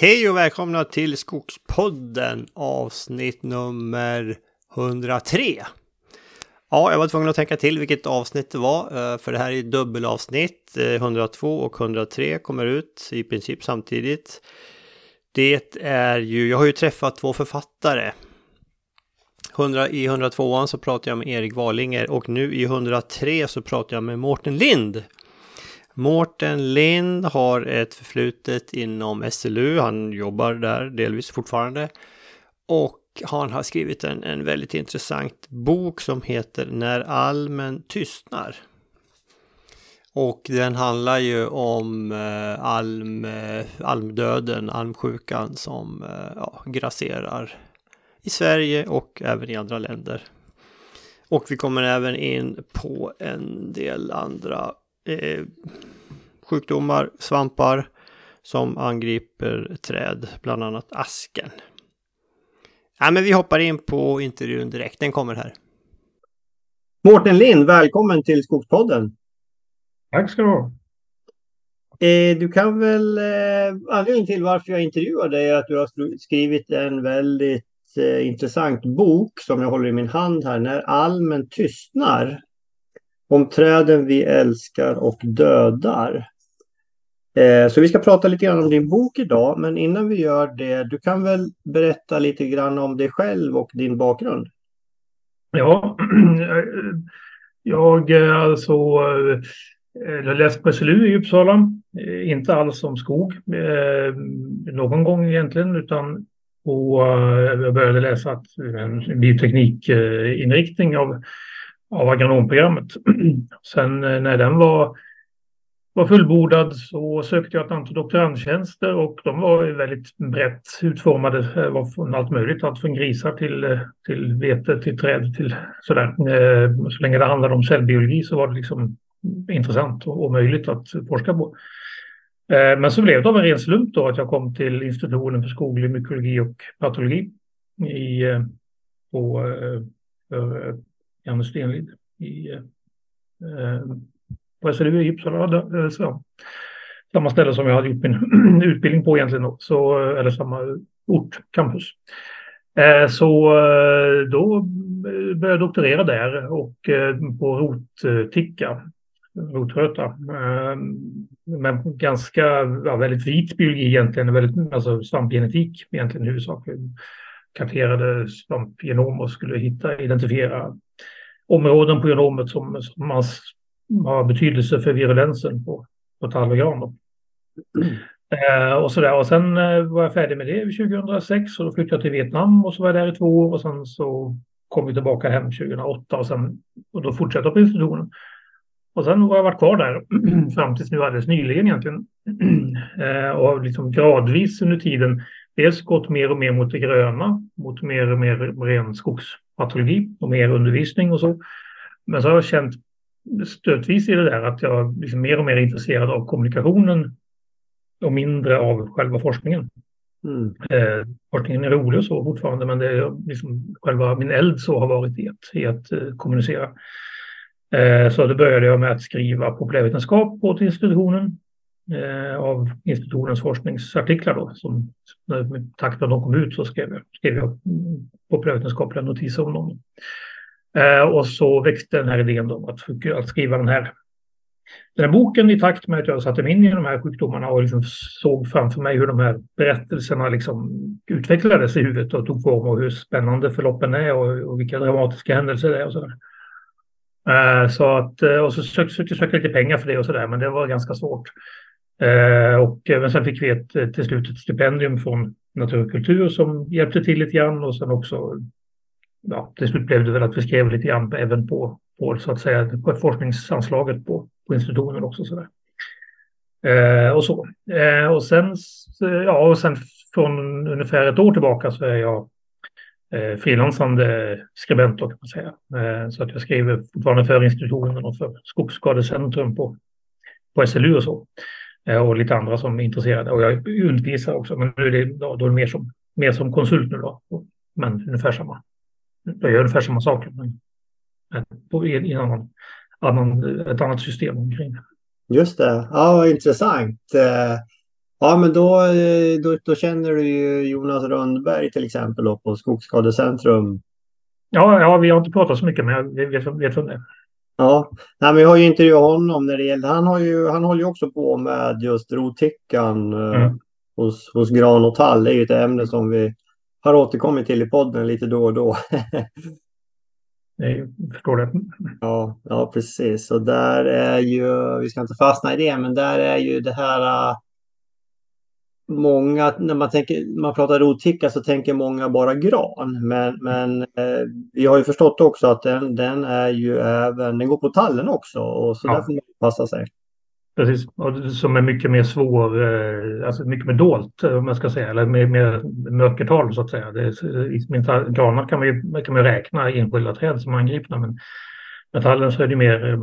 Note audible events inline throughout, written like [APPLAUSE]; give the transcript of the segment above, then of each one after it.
Hej och välkomna till Skogspodden avsnitt nummer 103. Ja, jag var tvungen att tänka till vilket avsnitt det var, eh, för det här är dubbelavsnitt. Eh, 102 och 103 kommer ut i princip samtidigt. Det är ju, jag har ju träffat två författare. 100, I 102 så pratar jag med Erik Walinger och nu i 103 så pratar jag med Mårten Lind. Mårten Lind har ett förflutet inom SLU, han jobbar där delvis fortfarande. Och han har skrivit en, en väldigt intressant bok som heter När almen tystnar. Och den handlar ju om eh, alm, eh, almdöden, almsjukan som eh, ja, grasserar i Sverige och även i andra länder. Och vi kommer även in på en del andra eh, sjukdomar, svampar som angriper träd, bland annat asken. Ja, men vi hoppar in på intervjun direkt, den kommer här. Mårten Lind, välkommen till Skogspodden. Tack ska du ha. Eh, du kan väl, eh, anledningen till varför jag intervjuar dig är att du har skrivit en väldigt eh, intressant bok som jag håller i min hand här, När almen tystnar. Om träden vi älskar och dödar. Eh, så vi ska prata lite grann om din bok idag, men innan vi gör det, du kan väl berätta lite grann om dig själv och din bakgrund? Ja, [CLEARS THROAT] eh, jag eh, alltså eh, jag har läst på SLU i Uppsala, inte alls om skog någon gång egentligen, utan och jag började läsa en bioteknikinriktning av, av agronomprogrammet. [CLEARS THROAT] Sen eh, när den var var fullbordad så sökte jag ett antal doktorandtjänster och de var väldigt brett utformade. Det var från allt möjligt, allt från grisar till, eh, till vete, till träd, till sådär. Så länge det handlade om cellbiologi så var det liksom intressant och, och möjligt att forska på. Men så blev det av en ren slump då att jag kom till institutionen för skoglig mykologi och patologi i, på för Janne Stenlid i eh, på SLU i Uppsala. Så, samma ställe som jag hade gjort min [CLEARS THROAT] utbildning på egentligen. Då, så, eh, eller samma ort, campus. Eh, så eh, då började jag doktorera där och eh, på rotticka, rotröta. Ehm, men ganska, ja, väldigt vit biologi egentligen, väldigt, alltså svampgenetik egentligen huvudsakligen. Karterade svampgenom och skulle hitta, identifiera områden på genomet som, som man har betydelse för virulensen på, på tall och gran. Eh, och, så där. och sen eh, var jag färdig med det 2006 och då flyttade jag till Vietnam och så var jag där i två år och sen så kom vi tillbaka hem 2008 och, sen, och då fortsatte jag på institutionen. Och sen har jag varit kvar där [CLEARS THROAT] fram tills nu alldeles nyligen egentligen. [CLEARS THROAT] eh, och har liksom gradvis under tiden dels gått mer och mer mot det gröna, mot mer och mer ren skogspatologi och mer undervisning och så. Men så har jag känt stötvis i det där att jag är liksom mer och mer intresserad av kommunikationen och mindre av själva forskningen. Mm. Eh, forskningen är rolig och så fortfarande, men det är liksom själva min eld så har varit i att, i att eh, kommunicera. Eh, så då började jag med att skriva populärvetenskap åt institutionen eh, av institutionens forskningsartiklar. Då, som, med takt med att de kom ut så skrev jag, skrev jag populärvetenskapliga notiser om dem. Eh, och så växte den här idén då att, att skriva den här, den här boken i takt med att jag satte mig in i de här sjukdomarna och liksom såg framför mig hur de här berättelserna liksom utvecklades i huvudet och tog form och hur spännande förloppen är och, och vilka dramatiska händelser det är och så där. Eh, så att, eh, och så sökte jag söka lite pengar för det och så där, men det var ganska svårt. Eh, och, även sen fick vi ett, eh, till slut ett stipendium från Natur och kultur som hjälpte till lite grann och sen också ja, till slut blev det väl att vi skrev lite grann även på, på så att säga, på forskningsanslaget på, på institutionen också. Så eh, och så. Eh, och sen, eh, ja, och sen från ungefär ett år tillbaka så är jag eh, frilansande skribent då, kan man säga. Eh, så att jag skriver fortfarande för institutionen och för Skogsskadecentrum på, på SLU och så. Eh, och lite andra som är intresserade. Och jag undervisar också, men nu är det, då, då är det mer, som, mer som konsult nu då. Men ungefär samma jag gör ungefär samma saker, men på, i, annan, annan, ett annat system omkring Just det. Ja, vad intressant. Eh, Ja, men då, eh, då, då, känner du ju Jonas Rönnberg till exempel då, på Skogsskadecentrum. Ja, ja, vi har inte pratat så mycket, men jag vet, vet om det. Ja, Nej, men jag har ju intervjuat honom när det gäller, han, har ju, han håller ju också på med just rotickan eh, mm. hos, hos gran och tall. Det är ju ett ämne som vi har återkommit till i podden lite då och då. Jag förstår det. Ja, ja, precis. Och där är ju, vi ska inte fastna i det, men där är ju det här många, när man, tänker, man pratar rotkicka så tänker många bara gran. Men, men eh, vi har ju förstått också att den, den är ju även, den går på tallen också och så ja. där får man passa sig. Precis, och som är mycket mer svår, eh, alltså mycket mer dolt om man ska säga, eller mer, mer mörkertal så att säga. Det är, I granar kan man, ju, kan man räkna enskilda träd som är angripna, men med tallen så är det mer eh,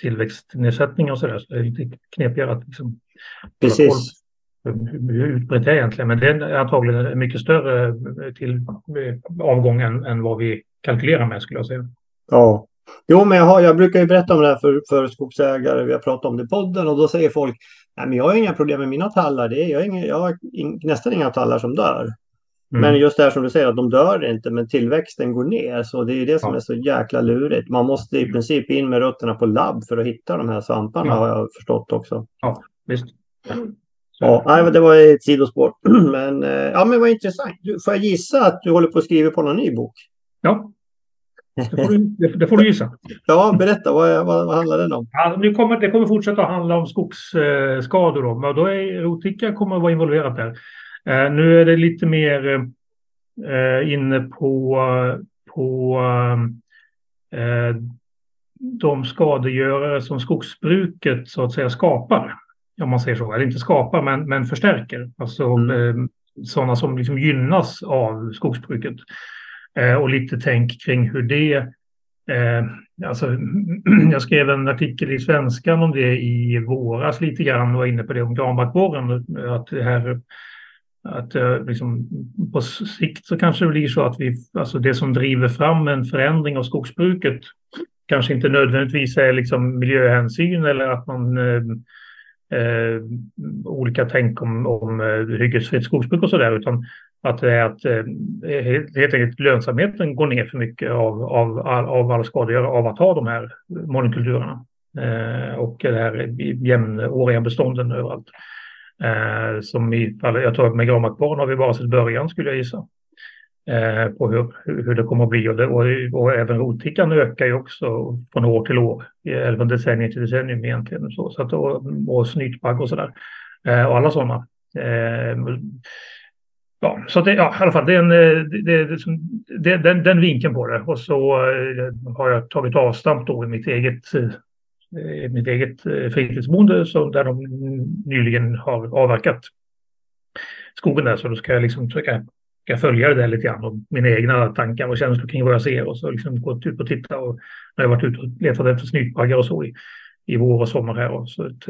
tillväxtnedsättning och så där, så det är lite knepigare att liksom Precis hur utbrett det är egentligen, men det är antagligen en mycket större till eh, avgång än, än vad vi kalkylerar med skulle jag säga. Ja, jo, men jag, har, jag brukar ju berätta om det här för, för skogsägare. Vi har pratat om det i podden och då säger folk Nej, men jag har inga problem med mina tallar. Det är, jag, har inga, jag har in, nästan inga tallar som dör. Mm. Men just det här som du säger, att de dör inte, men tillväxten går ner. Så det är det som ja. är så jäkla lurigt. Man måste i princip in med rötterna på labb för att hitta de här svamparna, ja. har jag förstått också. Ja, visst. Ja, nej, det var ett sidospår. [CLEARS THROAT] Men, eh, ja, men vad intressant. Får jag gissa att du håller på att skriva på någon ny bok? Ja, det får du, det får du gissa. Ja, berätta. Vad, vad, vad handlar den om? Ja, nu kommer, det kommer fortsätta att handla om skogsskador. Då, men då är Rotika kommer att vara involverat där. Eh, nu är det lite mer eh, inne på, på de skadegörare som skogsbruket så att säga skapar om man säger så, eller inte skapar men, men förstärker. Alltså mm. eh, sådana som liksom gynnas av skogsbruket. Eh, och lite tänk kring hur det eh, alltså, [CLEARS THROAT] jag skrev en artikel i Svenskan om det i våras lite grann, var inne på det om granbarkborren. Att det här, att eh, liksom, på sikt så kanske det blir så att vi, alltså det som driver fram en förändring av skogsbruket kanske inte nödvändigtvis är liksom miljöhänsyn eller att man eh, olika tänk om, om eh, hyggesfritt skogsbruk och sådär, utan att det är att eh, helt enkelt lönsamheten går ner för mycket av, av, av alla skadegörare av att ha de här monokulturerna. Eh, och det här jämnåriga bestånden överallt. Eh, som i fallet, jag tror att med granbarkborren har vi bara sett början skulle jag gissa. Eh, på hur, hur det kommer att bli. Och, det, och, och även rotickan ökar ju också från år till år, eller från decennium till decennium egentligen. Så, så att, och, och snytbagg och sådär. Eh, och alla sådana. Eh, ja, så det, ja, i alla fall, det är en, eh, det, det, det, den, den vinkeln på det. Och så eh, har jag tagit avstamp då i mitt eget eh, mitt eget fritidsboende så där de nyligen har avverkat skogen där. Så då ska jag liksom försöka ska följa det där lite grann och mina egna tankar och känslor kring vad jag ser och så liksom gått ut och titta och när jag varit ute och letat efter snytbaggar och så i, i vår och sommar här och så, ett,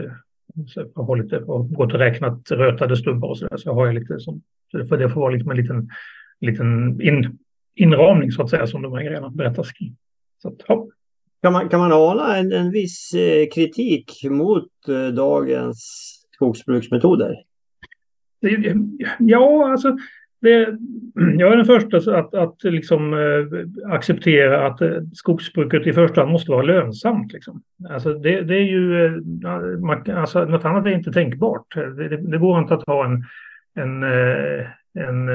så jag har lite och gått och räknat rötade stubbar och så där så jag har jag lite som för det får vara liksom en liten liten in, inramning så att säga som de här grejerna berättas kring. Så att, ja. Kan man, kan man ana en, en viss eh, kritik mot eh, dagens skogsbruksmetoder? Ja, alltså det, jag är den första att, att liksom, äh, acceptera att äh, skogsbruket i första hand måste vara lönsamt. Liksom. Alltså det, det är ju, äh, man, alltså något annat är inte tänkbart. Det, det, det går inte att ha en, en, en,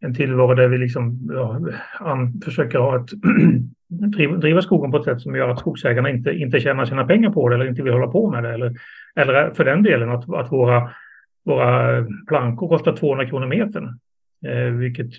en tillvaro där vi liksom, ja, an, försöker ha ett, [CLEARS THROAT] driva, driva skogen på ett sätt som gör att skogsägarna inte, inte tjänar sina pengar på det eller inte vill hålla på med det. Eller, eller för den delen att, att våra våra plankor kostar 200 kronor metern. Eh, vilket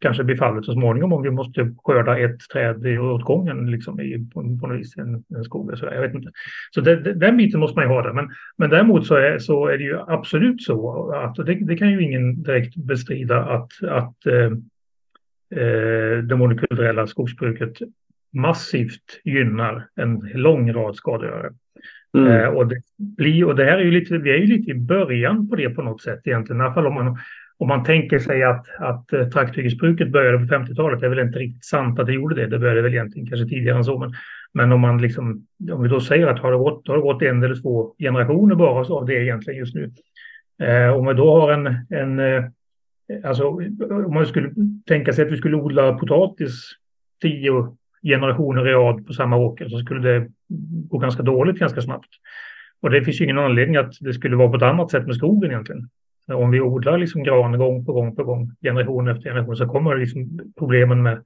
kanske blir fallet så småningom om vi måste skörda ett träd åt gången liksom, i, på, på något vis, en, en skog. Så jag vet inte. Så det, det, den biten måste man ju ha där. Men, men däremot så är, så är det ju absolut så att det, det kan ju ingen direkt bestrida att, att eh, eh, det monokulturella skogsbruket massivt gynnar en lång rad skadegörare. Mm. Eh, och, det blir, och det här är ju lite, vi är ju lite i början på det på något sätt egentligen. I alla fall om man, om man tänker sig att, att eh, trakthyggesbruket började på 50-talet, det är väl inte riktigt sant att det gjorde det. Det började väl egentligen kanske tidigare än så. Men, men om man liksom, om vi då säger att har det gått, har det gått en eller två generationer bara av det egentligen just nu. Eh, om vi då har en, en eh, alltså om man skulle tänka sig att vi skulle odla potatis tio generationer i rad på samma åker så skulle det gå ganska dåligt ganska snabbt. Och det finns ju ingen anledning att det skulle vara på ett annat sätt med skogen egentligen. Om vi odlar liksom gran gång på gång på gång, generation efter generation, så kommer liksom problemen med,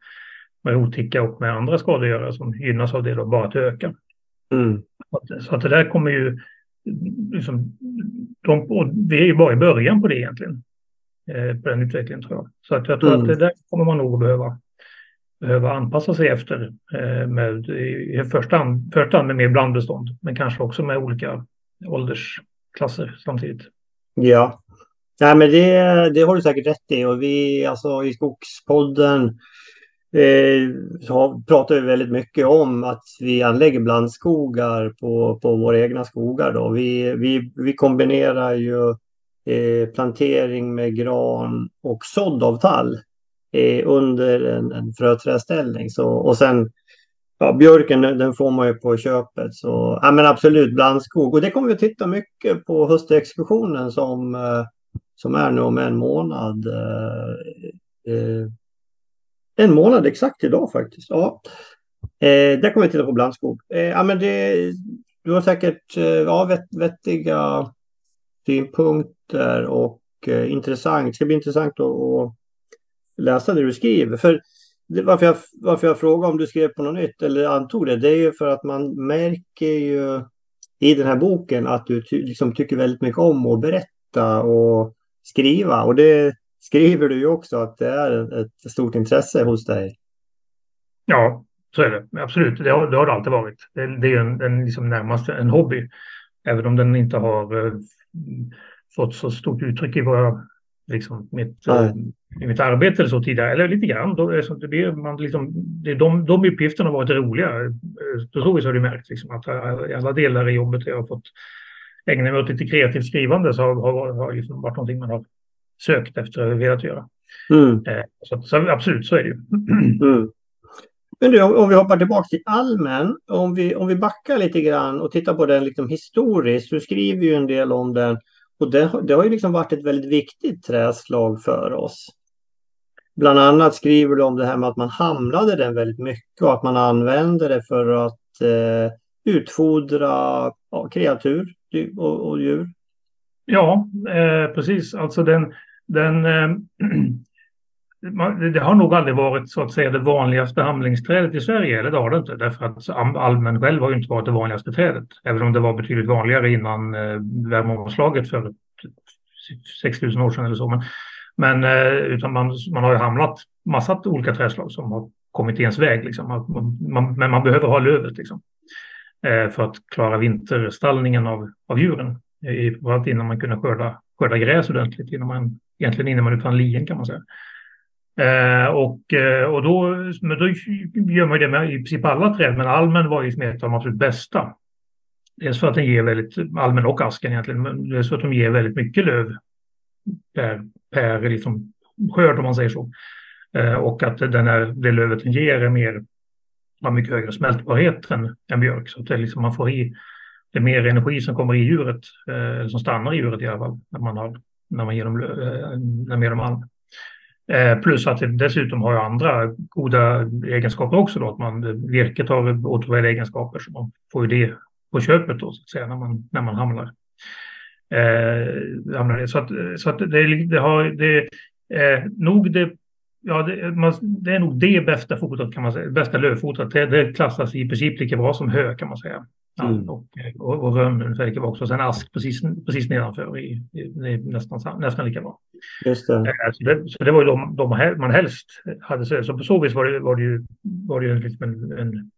med roticka och med andra skadegörare som gynnas av det då bara att öka. Mm. Så att det där kommer ju... Liksom, de, vi är ju bara i början på det egentligen. Eh, på den utvecklingen tror jag. Så att jag tror mm. att det där kommer man nog behöva behöva anpassa sig efter eh, med, i första hand, första hand med mer blandbestånd, men kanske också med olika åldersklasser samtidigt. Ja, Nej, men det, det har du säkert rätt i och vi alltså i Skogspodden eh, pratar vi väldigt mycket om att vi anlägger blandskogar på, på våra egna skogar. Då. Vi, vi, vi kombinerar ju eh, plantering med gran och sådd av tall eh, under en, en fröträdställning. Så, och sen ja, björken den får man ju på köpet. Så ja, men absolut blandskog. Och det kommer vi att titta mycket på höstexkursionen som, eh, som är nu om en månad. Eh, eh, en månad exakt idag faktiskt. Ja. Eh, där kommer vi titta på blandskog. Eh, ja, men det, du har säkert eh, ja, vett, vettiga synpunkter och eh, intressant. Det ska bli intressant att, att läsa det du skriver. För varför jag, varför jag frågar om du skrev på något nytt eller antog det, det är ju för att man märker ju i den här boken att du ty liksom tycker väldigt mycket om att berätta och skriva. Och det skriver du ju också att det är ett stort intresse hos dig. Ja, så är det. Absolut, det har det, har det alltid varit. Det, det är en, en liksom närmast en hobby. Även om den inte har eh, fått så stort uttryck i våra, liksom, mitt, uh, i mitt arbete eller så tidigare. Eller lite grann. Då, det blir, man liksom, det, de, de uppgifterna har varit roliga. På så vis har det märkt liksom, att i alla delar i jobbet jag har fått ägna mig åt lite kreativt skrivande så har, har, har liksom varit någonting man har sökt efter och velat göra. Mm. Eh, så, så, absolut, så är det ju. Mm. Men du, om vi hoppar tillbaka till allmän, om vi, om vi backar lite grann och tittar på den liksom historiskt, du skriver ju en del om den och det, det har ju liksom varit ett väldigt viktigt träslag för oss. Bland annat skriver du om det här med att man hamnade den väldigt mycket och att man använde det för att eh, utfodra ja, kreatur och, och djur. Ja, eh, precis. Alltså den, den eh, [CLEARS THROAT] det har nog aldrig varit så att säga det vanligaste hamlingsträdet i Sverige, eller det har det inte, därför att almen själv har ju inte varit det vanligaste trädet, även om det var betydligt vanligare innan eh, värmeomslaget för 6000 år sedan eller så. Men, men eh, utan man, man har ju hamnat massa olika trädslag som har kommit i ens väg, liksom. man, man, men man behöver ha lövet liksom, eh, för att klara vinterstallningen av, av djuren, i, innan man kunde skörda, skörda gräs ordentligt, innan man, egentligen innan man utan lien kan man säga. Eh, och, eh, och då, men då gör man det med i princip alla träd, men almen var ju ett av de absolut bästa. Dels för att den ger väldigt, almen och asken egentligen, men dels för att de ger väldigt mycket löv per, per liksom skörd om man säger så. Eh, och att den här, det lövet den ger är mer, har mycket högre smältbarhet än, än björk. Så att det liksom, man får i, det är mer energi som kommer i djuret, eh, som stannar i djuret i alla fall, när man, har, när man ger dem, eh, när man ger dem alm. Eh, plus att det dessutom har andra goda egenskaper också. Då, att man, virket har åtråvärda egenskaper så man får ju det på köpet då, så att säga, när man, när man hamnar. Eh, så att, så att det, det har det, eh, nog det Ja, det, man, det, är nog det bästa fotot kan man säga. Bästa lövfotot. Det, det klassas i princip lika bra som hö kan man säga. Mm. och, och, och rönn ungefär lika bra också. Sen ask precis, precis nedanför i, i, i nästan, nästan lika bra. Just det. Eh, så, det, så det var ju de, de man helst hade. Så, så på så vis var det, var det ju, var det ju liksom en, en,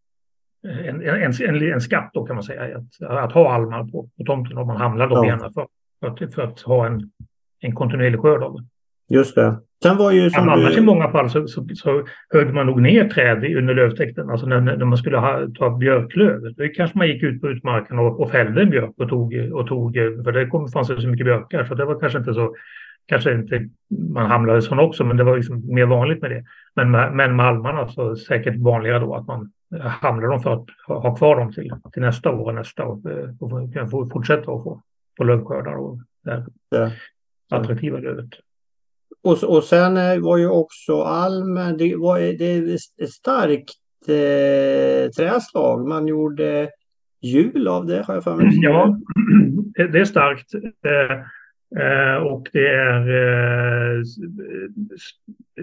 en, en, en, en skatt då kan man säga. Att, att ha almar på, på tomten om man hamnar då ja. gärna för, för, att, för att ha en, en kontinuerlig skörd av det. Just det. Sen var ju som Annars du... i många fall så, så, så högg man nog ner träd under lövtäkten. Alltså när, när man skulle ha, ta björklöv. Då kanske man gick ut på utmarken och, och fällde en björk och tog, och tog för det kom, fanns det så mycket björkar så det var kanske inte så kanske inte man hamnade sån också, men det var liksom mer vanligt med det. Men med, men med almarna så säkert vanligare då att man hamnar dem för att ha, ha kvar dem till, till nästa år och nästa år och, och, och fortsätta att få, få lövskördar och Det ja. attraktiva lövet. Och, och sen var ju också alm, det var det är starkt eh, träslag. Man gjorde hjul av det har jag för mig. Ja, [CLEARS THROAT] det är starkt. Eh, eh, Eh, och det är eh,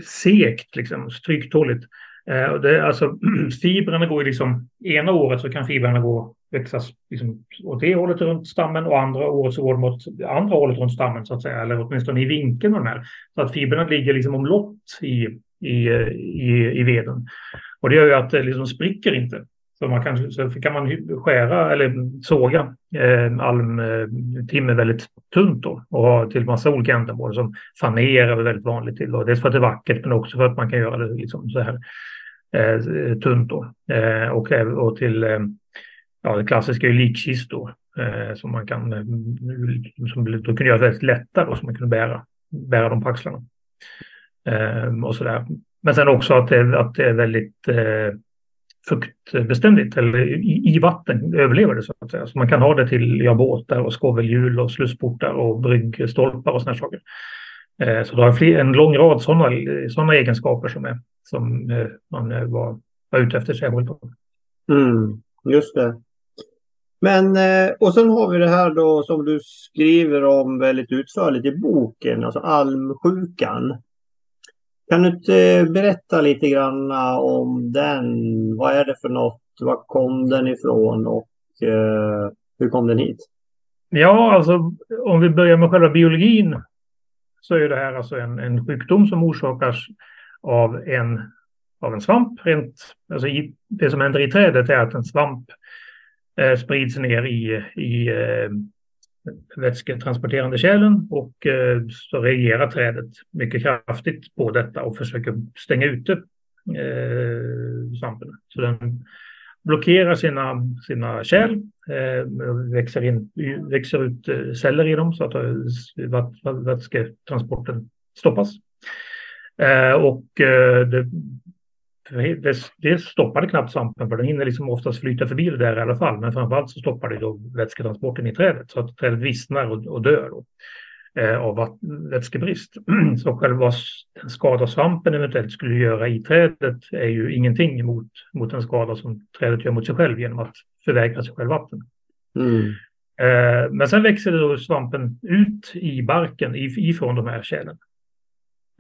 segt, liksom, stryktåligt. Eh, det, alltså, [CLEARS THROAT] fibrerna går ju liksom, ena året så kan fibrerna gå växas liksom, åt det hållet runt stammen och andra året så går de åt andra hållet runt stammen så att säga, eller åtminstone i vinkeln de här. Så att fibrerna ligger liksom omlott i, i, eh, i, i veden. Och det gör ju att det liksom spricker inte. Så, man kan, så kan man skära eller såga eh, almtimmer eh, väldigt tunt då och ha till massa olika ändamål som faner är väldigt vanligt till. Då. Dels för att det är vackert men också för att man kan göra det liksom så här eh, tunt då. Eh, och, och till eh, ja, det klassiska är likkistor eh, som man kan eh, som då kunde göra väldigt lätta då, så man kunde bära, bära dem på axlarna. Eh, och så där. Men sen också att det, att det är väldigt eh, fuktbeständigt eller i, i, vatten överlever det så att säga. Så man kan ha det till ja, båtar och skovelhjul och slussportar och bryggstolpar och sådana saker. Eh, så det har fler, en lång rad sådana såna egenskaper som, är, som eh, man eh, var, var ute efter särskilt. Mm, just det. Men, eh, och sen har vi det här då som du skriver om väldigt utförligt i boken, alltså almsjukan. Kan du inte berätta lite grann om den? Vad är det för något? Var kom den ifrån och eh, hur kom den hit? Ja, alltså om vi börjar med själva biologin så är det här alltså en, en sjukdom som orsakas av en, av en svamp. Rent, alltså i, det som händer i trädet är att en svamp eh, sprids ner i, i eh, vätsketransporterande kärlen och eh, så reagerar trädet mycket kraftigt på detta och försöker stänga ute eh, svampen. Så den blockerar sina, sina kärl, eh, växer, in, växer ut eh, celler i dem så att eh, vätsketransporten stoppas. Eh, och det det, det stoppade knappt svampen för den hinner liksom oftast flyta förbi det där i alla fall. Men framförallt så stoppar det då vätsketransporten i trädet så att trädet vissnar och, och dör då, eh, av vätskebrist. [CLEARS THROAT] så själva den skada svampen eventuellt skulle göra i trädet är ju ingenting mot, mot den skada som trädet gör mot sig själv genom att förvägra sig själv vatten. Mm. Eh, men sen växer då svampen ut i barken ifrån de här kärlen.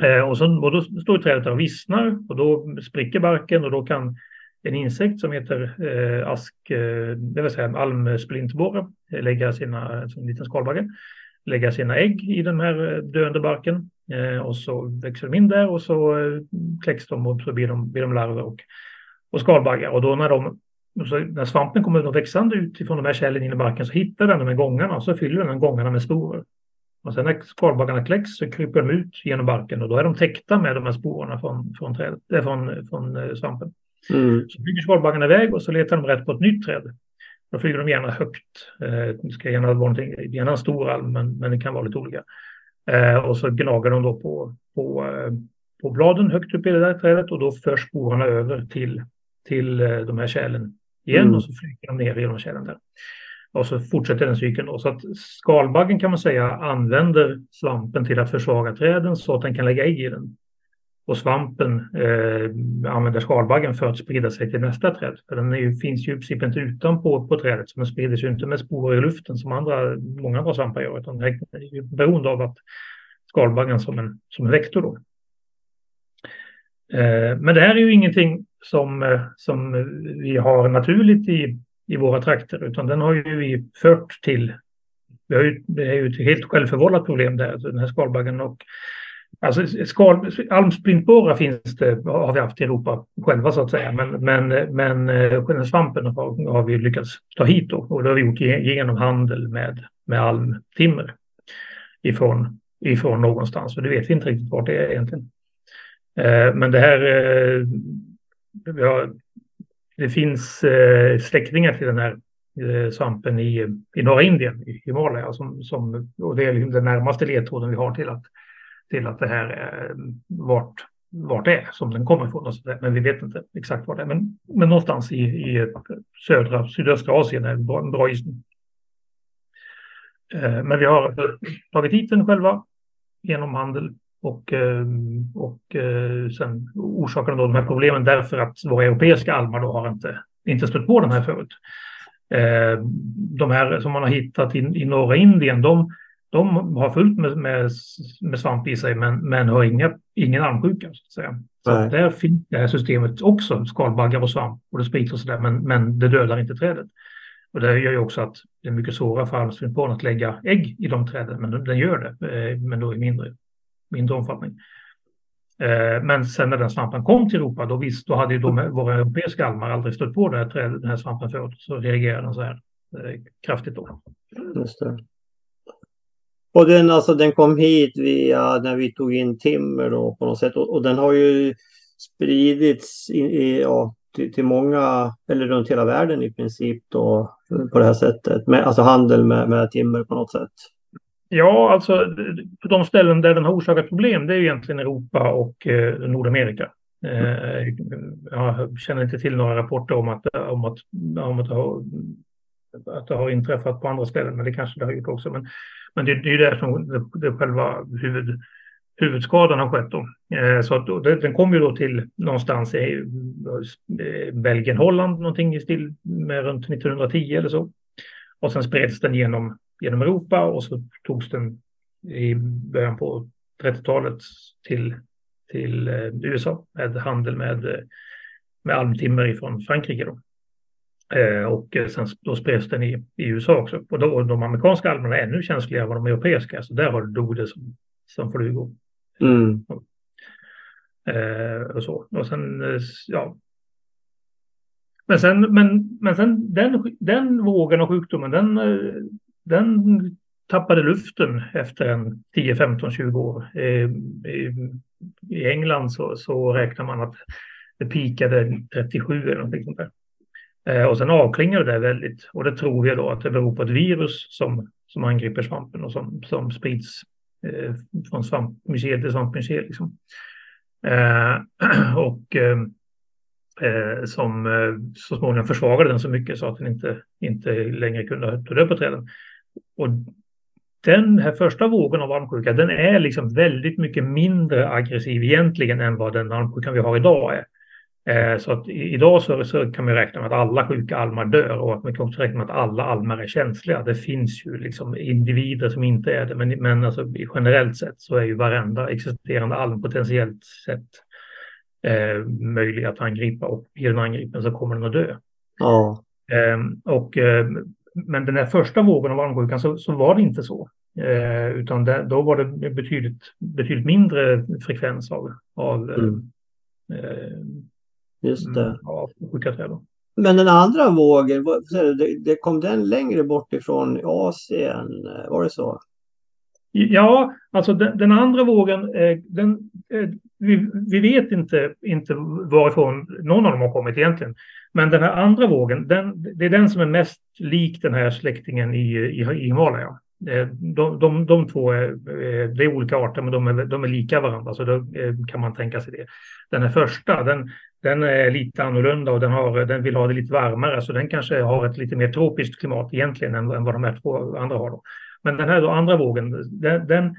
Eh, och, så, och då står trädet där och vissnar och då spricker barken och då kan en insekt som heter eh, ask, eh, det vill säga en almsplintborre, eh, lägga sina, alltså en liten skalbagge, lägga sina ägg i den här eh, döende barken eh, och så växer de in där och så eh, kläcks de och så blir de, blir de larver och, och skalbaggar. Och då när, de, så när svampen kommer växande utifrån de här kärlen in i barken så hittar den de här gångarna och så fyller den gångarna med sporer. Och sen när skalbaggarna kläcks så kryper de ut genom barken och då är de täckta med de här sporerna från, från, trädet, äh, från, från äh, svampen. Mm. Så flyger skalbaggarna iväg och så letar de rätt på ett nytt träd. Då flyger de gärna högt. Eh, det ska gärna vara någonting, gärna en stor alm, men, men det kan vara lite olika. Eh, och så gnager de då på, på, eh, på bladen högt upp i det där trädet och då förs sporerna över till, till eh, de här kärlen igen mm. och så flyger de ner genom kärlen där. Och så fortsätter den cykeln då. Så att skalbaggen kan man säga använder svampen till att försvaga träden så att den kan lägga ägg i den. Och svampen eh, använder skalbaggen för att sprida sig till nästa träd. För den ju, finns ju i princip inte utanpå på trädet, så den sprider sig inte med sporer i luften som andra, många andra svampar gör, utan den är beroende av att skalbaggen som en, som en vektor. Då. Eh, men det här är ju ingenting som, eh, som vi har naturligt i i våra trakter, utan den har ju vi fört till, vi har ju, det är ju ett helt självförvållat problem där, alltså den här skalbaggen och Alltså skal, almsprintborrar finns det, har vi haft i Europa själva så att säga, men, men, men eh, svampen har, har vi lyckats ta hit då, och det har vi gjort genom handel med, med almtimmer ifrån, ifrån någonstans, och det vet vi inte riktigt vart det är egentligen. Eh, men det här, eh, vi har det finns eh, släktingar till den här eh, svampen i, i norra Indien, i Himalaya, som, som, och det är liksom den närmaste ledtråden vi har till att, till att det här är vart, vart det är som den kommer ifrån. Men vi vet inte exakt var det är. Men, men någonstans i, i södra, sydöstra Asien är en bra, en bra gissning. Eh, men vi har tagit hit den själva genom handel och, eh, och eh, sen orsakar de här problemen därför att våra europeiska almar då har inte, inte stött på den här förut. De här som man har hittat i, i norra Indien, de, de har fullt med, med, med svamp i sig men, men har inga, ingen almsjuka. Så, att säga. så där finns det här systemet också, skalbaggar och svamp och det sprids och sådär men, men det dödar inte trädet. Och det gör ju också att det är mycket svårare för almsvinporn att lägga ägg i de träden, men den gör det, eh, men då i mindre, mindre omfattning. Eh, men sen när den svampen kom till Europa, då, visst, då hade ju de, våra europeiska almar aldrig stött på det här trädet, den här svampen förut, så reagerade den så här eh, kraftigt då. Just det. Och den, alltså, den kom hit via när vi tog in timmer då på något sätt och, och den har ju spridits i, i, ja, till, till, många, eller runt hela världen i princip då på det här sättet? Med, alltså handel med, med timmer på något sätt? Ja, alltså på de ställen där den har orsakat problem, det är egentligen Europa och eh, Nordamerika. Eh, jag känner inte till några rapporter om att, om att, om att, det har, att det har inträffat på andra ställen, men det kanske det har gjort också. Men, men det, det är ju det som det, det själva huvud, huvudskadan har skett. Då. Eh, så att, den kom ju då till någonstans i eh, Belgien, Holland, någonting i stil med runt 1910 eller så. Och sen spreds den genom, genom Europa och så togs den i början på 30-talet till, till eh, USA med handel med, med almtimmer från Frankrike. Då. Och sen då spreds den i, i USA också. Och då, de amerikanska almerna är ännu känsligare än de europeiska, så där har dog det som, som flugor. Mm. Eh, och så. Och sen, eh, ja. Men sen, men, men sen den, den vågen av sjukdomen, den, eh, den tappade luften efter en 10, 15, 20 år. I, i England så, så räknar man att det pikade 37 eller någonting sånt där. Eh, och sen avklingade det väldigt. Och det tror jag då att det beror på ett virus som, som angriper svampen och som, som sprids eh, från svampmuseet till svampmuseet. Liksom. Eh, [CLEARS THROAT] och eh, eh, som eh, så småningom försvagade den så mycket så att den inte, inte längre kunde ta död på träden. Och den här första vågen av almsjuka, den är liksom väldigt mycket mindre aggressiv egentligen än vad den almsjukan vi har idag är. Eh, så att idag så, så, kan man räkna med att alla sjuka almar dör och att man kan också räkna med att alla almar är känsliga. Det finns ju liksom individer som inte är det, men, men alltså, generellt sett så är ju varenda existerande alm potentiellt sett eh, möjlig att angripa och blir den angripen så kommer den att dö. Ja. Eh, och, men den här första vågen av almsjukan så, så var det inte så. Eh, utan det, då var det betydligt, betydligt mindre frekvens av, av mm. Eh, Just det. Mm, ja, sjuka träd. Men den andra vågen, det, det kom den längre bort ifrån Asien? Var det så? Ja, alltså den, den andra vågen, eh, den, eh, vi, vi, vet inte, inte varifrån någon av dem har kommit egentligen. Men den här andra vågen, den, det är den som är mest lik den här släktingen i, i, i Himalaya. Eh, de, de, de två är, eh, det är olika arter, men de är, de är lika varandra, så då eh, kan man tänka sig det. Den här första, den, den är lite annorlunda och den, har, den vill ha det lite varmare, så den kanske har ett lite mer tropiskt klimat egentligen än, än vad de här två andra har. Då. Men den här då, andra vågen, den, den,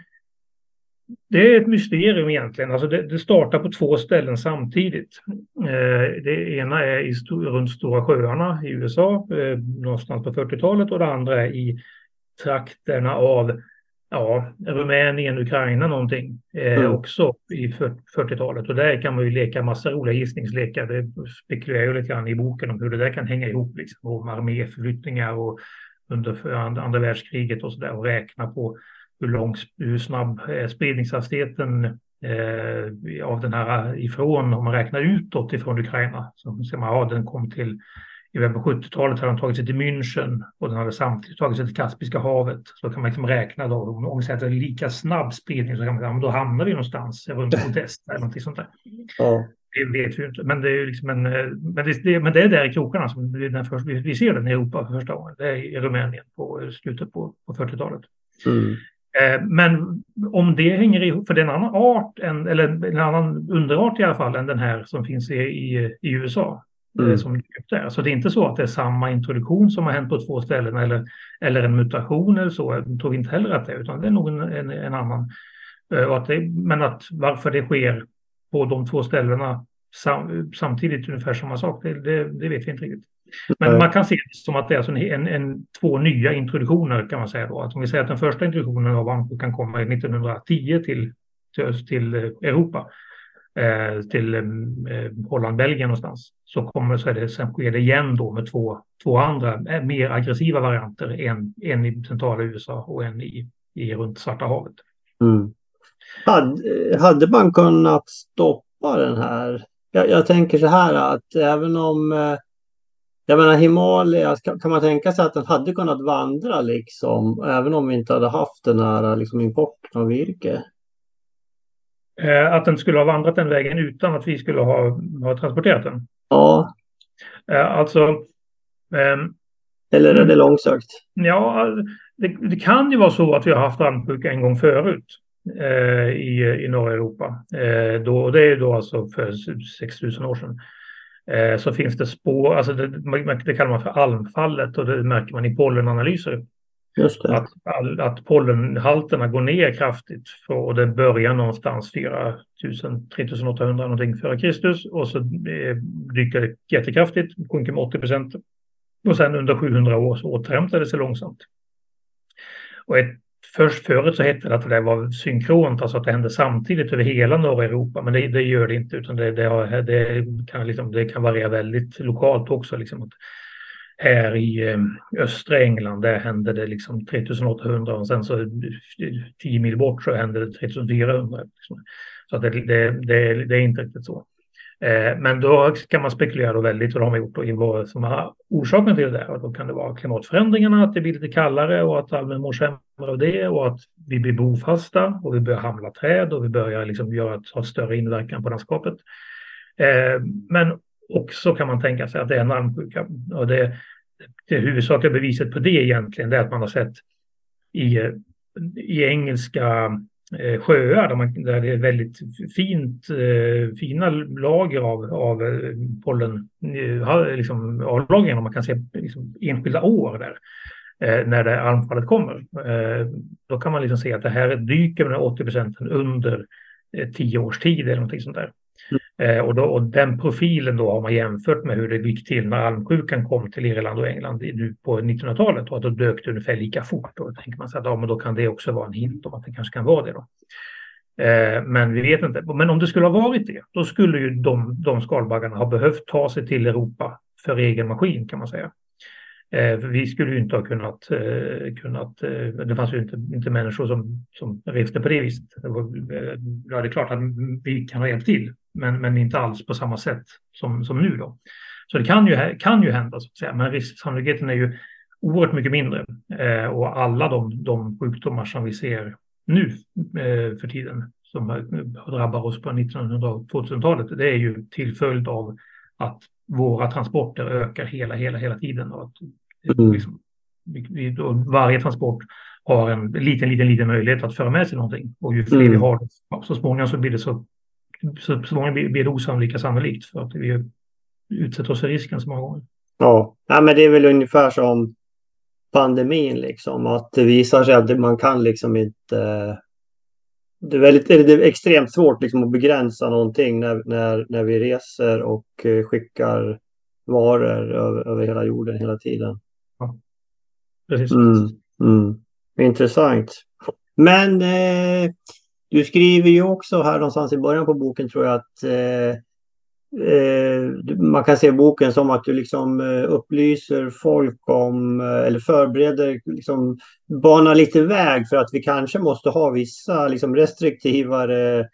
det är ett mysterium egentligen. Alltså det, det startar på två ställen samtidigt. Eh, det ena är i, runt Stora sjöarna i USA, eh, någonstans på 40-talet, och det andra är i trakterna av ja, Rumänien, Ukraina någonting eh, mm. också i 40-talet. Och där kan man ju leka massa roliga gissningslekar. Det spekulerar ju lite grann i boken om hur det där kan hänga ihop, liksom, och arméförflyttningar och under andra världskriget och så där och räkna på hur lång, hur snabb är spridningshastigheten eh, av den här ifrån, om man räknar utåt ifrån Ukraina. Så ser man, ja, den kom till i början på 70-talet hade de tagit sig till München och den hade samtidigt tagit sig till Kaspiska havet. Så kan man liksom räkna då, om vi säger att det är lika snabb spridning så kan man säga, då hamnar vi någonstans runt Odessa [LAUGHS] eller någonting sånt där. Ja. Det vet vi inte, men det är, liksom en, men det, det, men det är där i krokarna som den först, vi ser den i Europa för första gången. Det är i Rumänien på slutet på, på 40-talet. Mm. Eh, men om det hänger ihop, för det är en annan art, än, eller en annan underart i alla fall, än den här som finns i, i, i USA. mm. som där. Så det är inte så att det är samma introduktion som har hänt på två ställen eller, eller en mutation eller så. Jag tror inte heller att det är, utan det är nog en, en, en annan. Att det, men att varför det sker på de två ställena sam, samtidigt ungefär samma sak, det, det, det, vet vi inte riktigt. Men man kan se det som att det är alltså en, en, två nya introduktioner kan man säga då. Att om vi säger att den första introduktionen av Anko kan komma 1910 till, till, till Europa, eh, till eh, Holland, Belgien någonstans, så kommer så är det, sen sker det igen då med två, två andra eh, mer aggressiva varianter, en, en i centrala USA och en i, i runt Svarta havet. Mm. Hade, hade man kunnat stoppa den här? Jag, jag, tänker så här att även om eh, jag menar Himalaya, kan, man tänka sig att den hade kunnat vandra liksom, även om vi inte hade haft den här liksom, importen av virke? Eh, att den skulle ha vandrat den vägen utan att vi skulle ha, ha transporterat den? Ja. Eh, alltså... Eh, Eller är det långsökt? Ja, det, det, kan ju vara så att vi har haft almsjuka en gång förut eh, i, i norra Europa. Eh, då, det är då alltså för 6000 år sedan. Eh, så finns det spår, alltså det, det kallar man för almfallet och det märker man i pollenanalyser. Just det. Att, att pollenhalterna går ner kraftigt och det börjar någonstans 4000, 3800 någonting före Kristus och så eh, dyker det jättekraftigt, sjunker med 80 procent och sen under 700 år så återhämtar det sig långsamt. Och ett Först förut så hette det att det var synkront, alltså att det hände samtidigt över hela norra Europa, men det, det gör det inte, utan det, det, det, kan, liksom, det kan variera väldigt lokalt också. Liksom. Här i eh, östra England, där hände det liksom 3800 och sen så eh, 10 mil bort så hände det 3400. Liksom. Så att det, det, det, det är inte riktigt så. Eh, men då kan man spekulera då väldigt, och det har man gjort och i vad som har orsaken till det där. Och då kan det vara klimatförändringarna, att det blir lite kallare och att allmän mår sämre av det och att vi blir bofasta och vi börjar hamla träd och vi börjar liksom göra, ha större inverkan på landskapet. Eh, men också kan man tänka sig att det är en almsjuka. Och det, det huvudsakliga beviset på det egentligen det är att man har sett i, i engelska Eh, sjöar där, man, där det är väldigt fint, eh, fina lager av, av eh, pollen, eh, liksom avlagringar. Man kan se liksom, enskilda år där när det anfallet kommer. Då kan man liksom se att det här dyker med 80 procenten under tio års tid eller någonting sånt där. Mm. Eh, och, då, och den profilen då har man jämfört med hur det gick till när almsjukan kom till Irland och England nu på 1900-talet och att då dök det ungefär lika fort. Och då tänker man sig att ja, men då kan det också vara en hint om att det kanske kan vara det. Då. Eh, men vi vet inte. Men om det skulle ha varit det, då skulle ju de, de skalbaggarna ha behövt ta sig till Europa för egen maskin kan man säga. Eh, vi skulle ju inte ha kunnat, eh, kunnat eh, det fanns ju inte, inte människor som, som reste på det viset. Det, var, eh, ja, det är klart att vi kan ha hjälpt till, men, men inte alls på samma sätt som, som nu då. Så det kan ju, kan ju hända, så att säga, men risksannolikheten är ju oerhört mycket mindre. Eh, och alla de, de sjukdomar som vi ser nu eh, för tiden, som drabbar oss på 1900 och 2000-talet, det är ju till följd av att våra transporter ökar hela, hela, hela tiden. Och att, mm. liksom, vi, varje transport har en liten, liten, liten möjlighet att föra med sig någonting. Och ju fler mm. vi har, så småningom så blir det så, så småningom blir det osannolika sannolikt för att vi utsätter oss för risken så många gånger. Ja, ja men det är väl ungefär som pandemin liksom. Att det visar sig att man kan liksom inte... Det är, väldigt, det är extremt svårt liksom att begränsa någonting när, när, när vi reser och eh, skickar varor över, över hela jorden hela tiden. Ja, precis. Mm, mm. Intressant. Men eh, du skriver ju också här någonstans i början på boken tror jag att eh, Eh, man kan se boken som att du liksom eh, upplyser folk om, eh, eller förbereder, liksom banar lite väg för att vi kanske måste ha vissa liksom restriktivare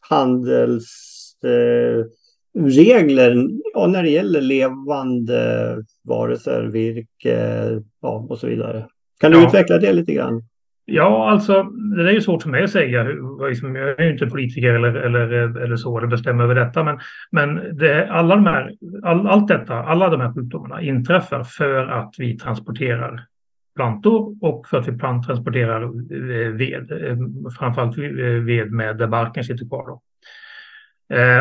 handelsregler ja, när det gäller levande varelser, virke ja, och så vidare. Kan du ja. utveckla det lite grann? Ja, alltså det är ju svårt för mig att säga. Liksom- jag är ju inte politiker eller, eller, eller så, eller bestämmer över detta. Men, men det, alla de här, all, allt detta, alla de här sjukdomarna inträffar för att vi transporterar plantor och för att vi transporterar eh, ved. Eh, framförallt eh, ved med där barken sitter kvar. Då.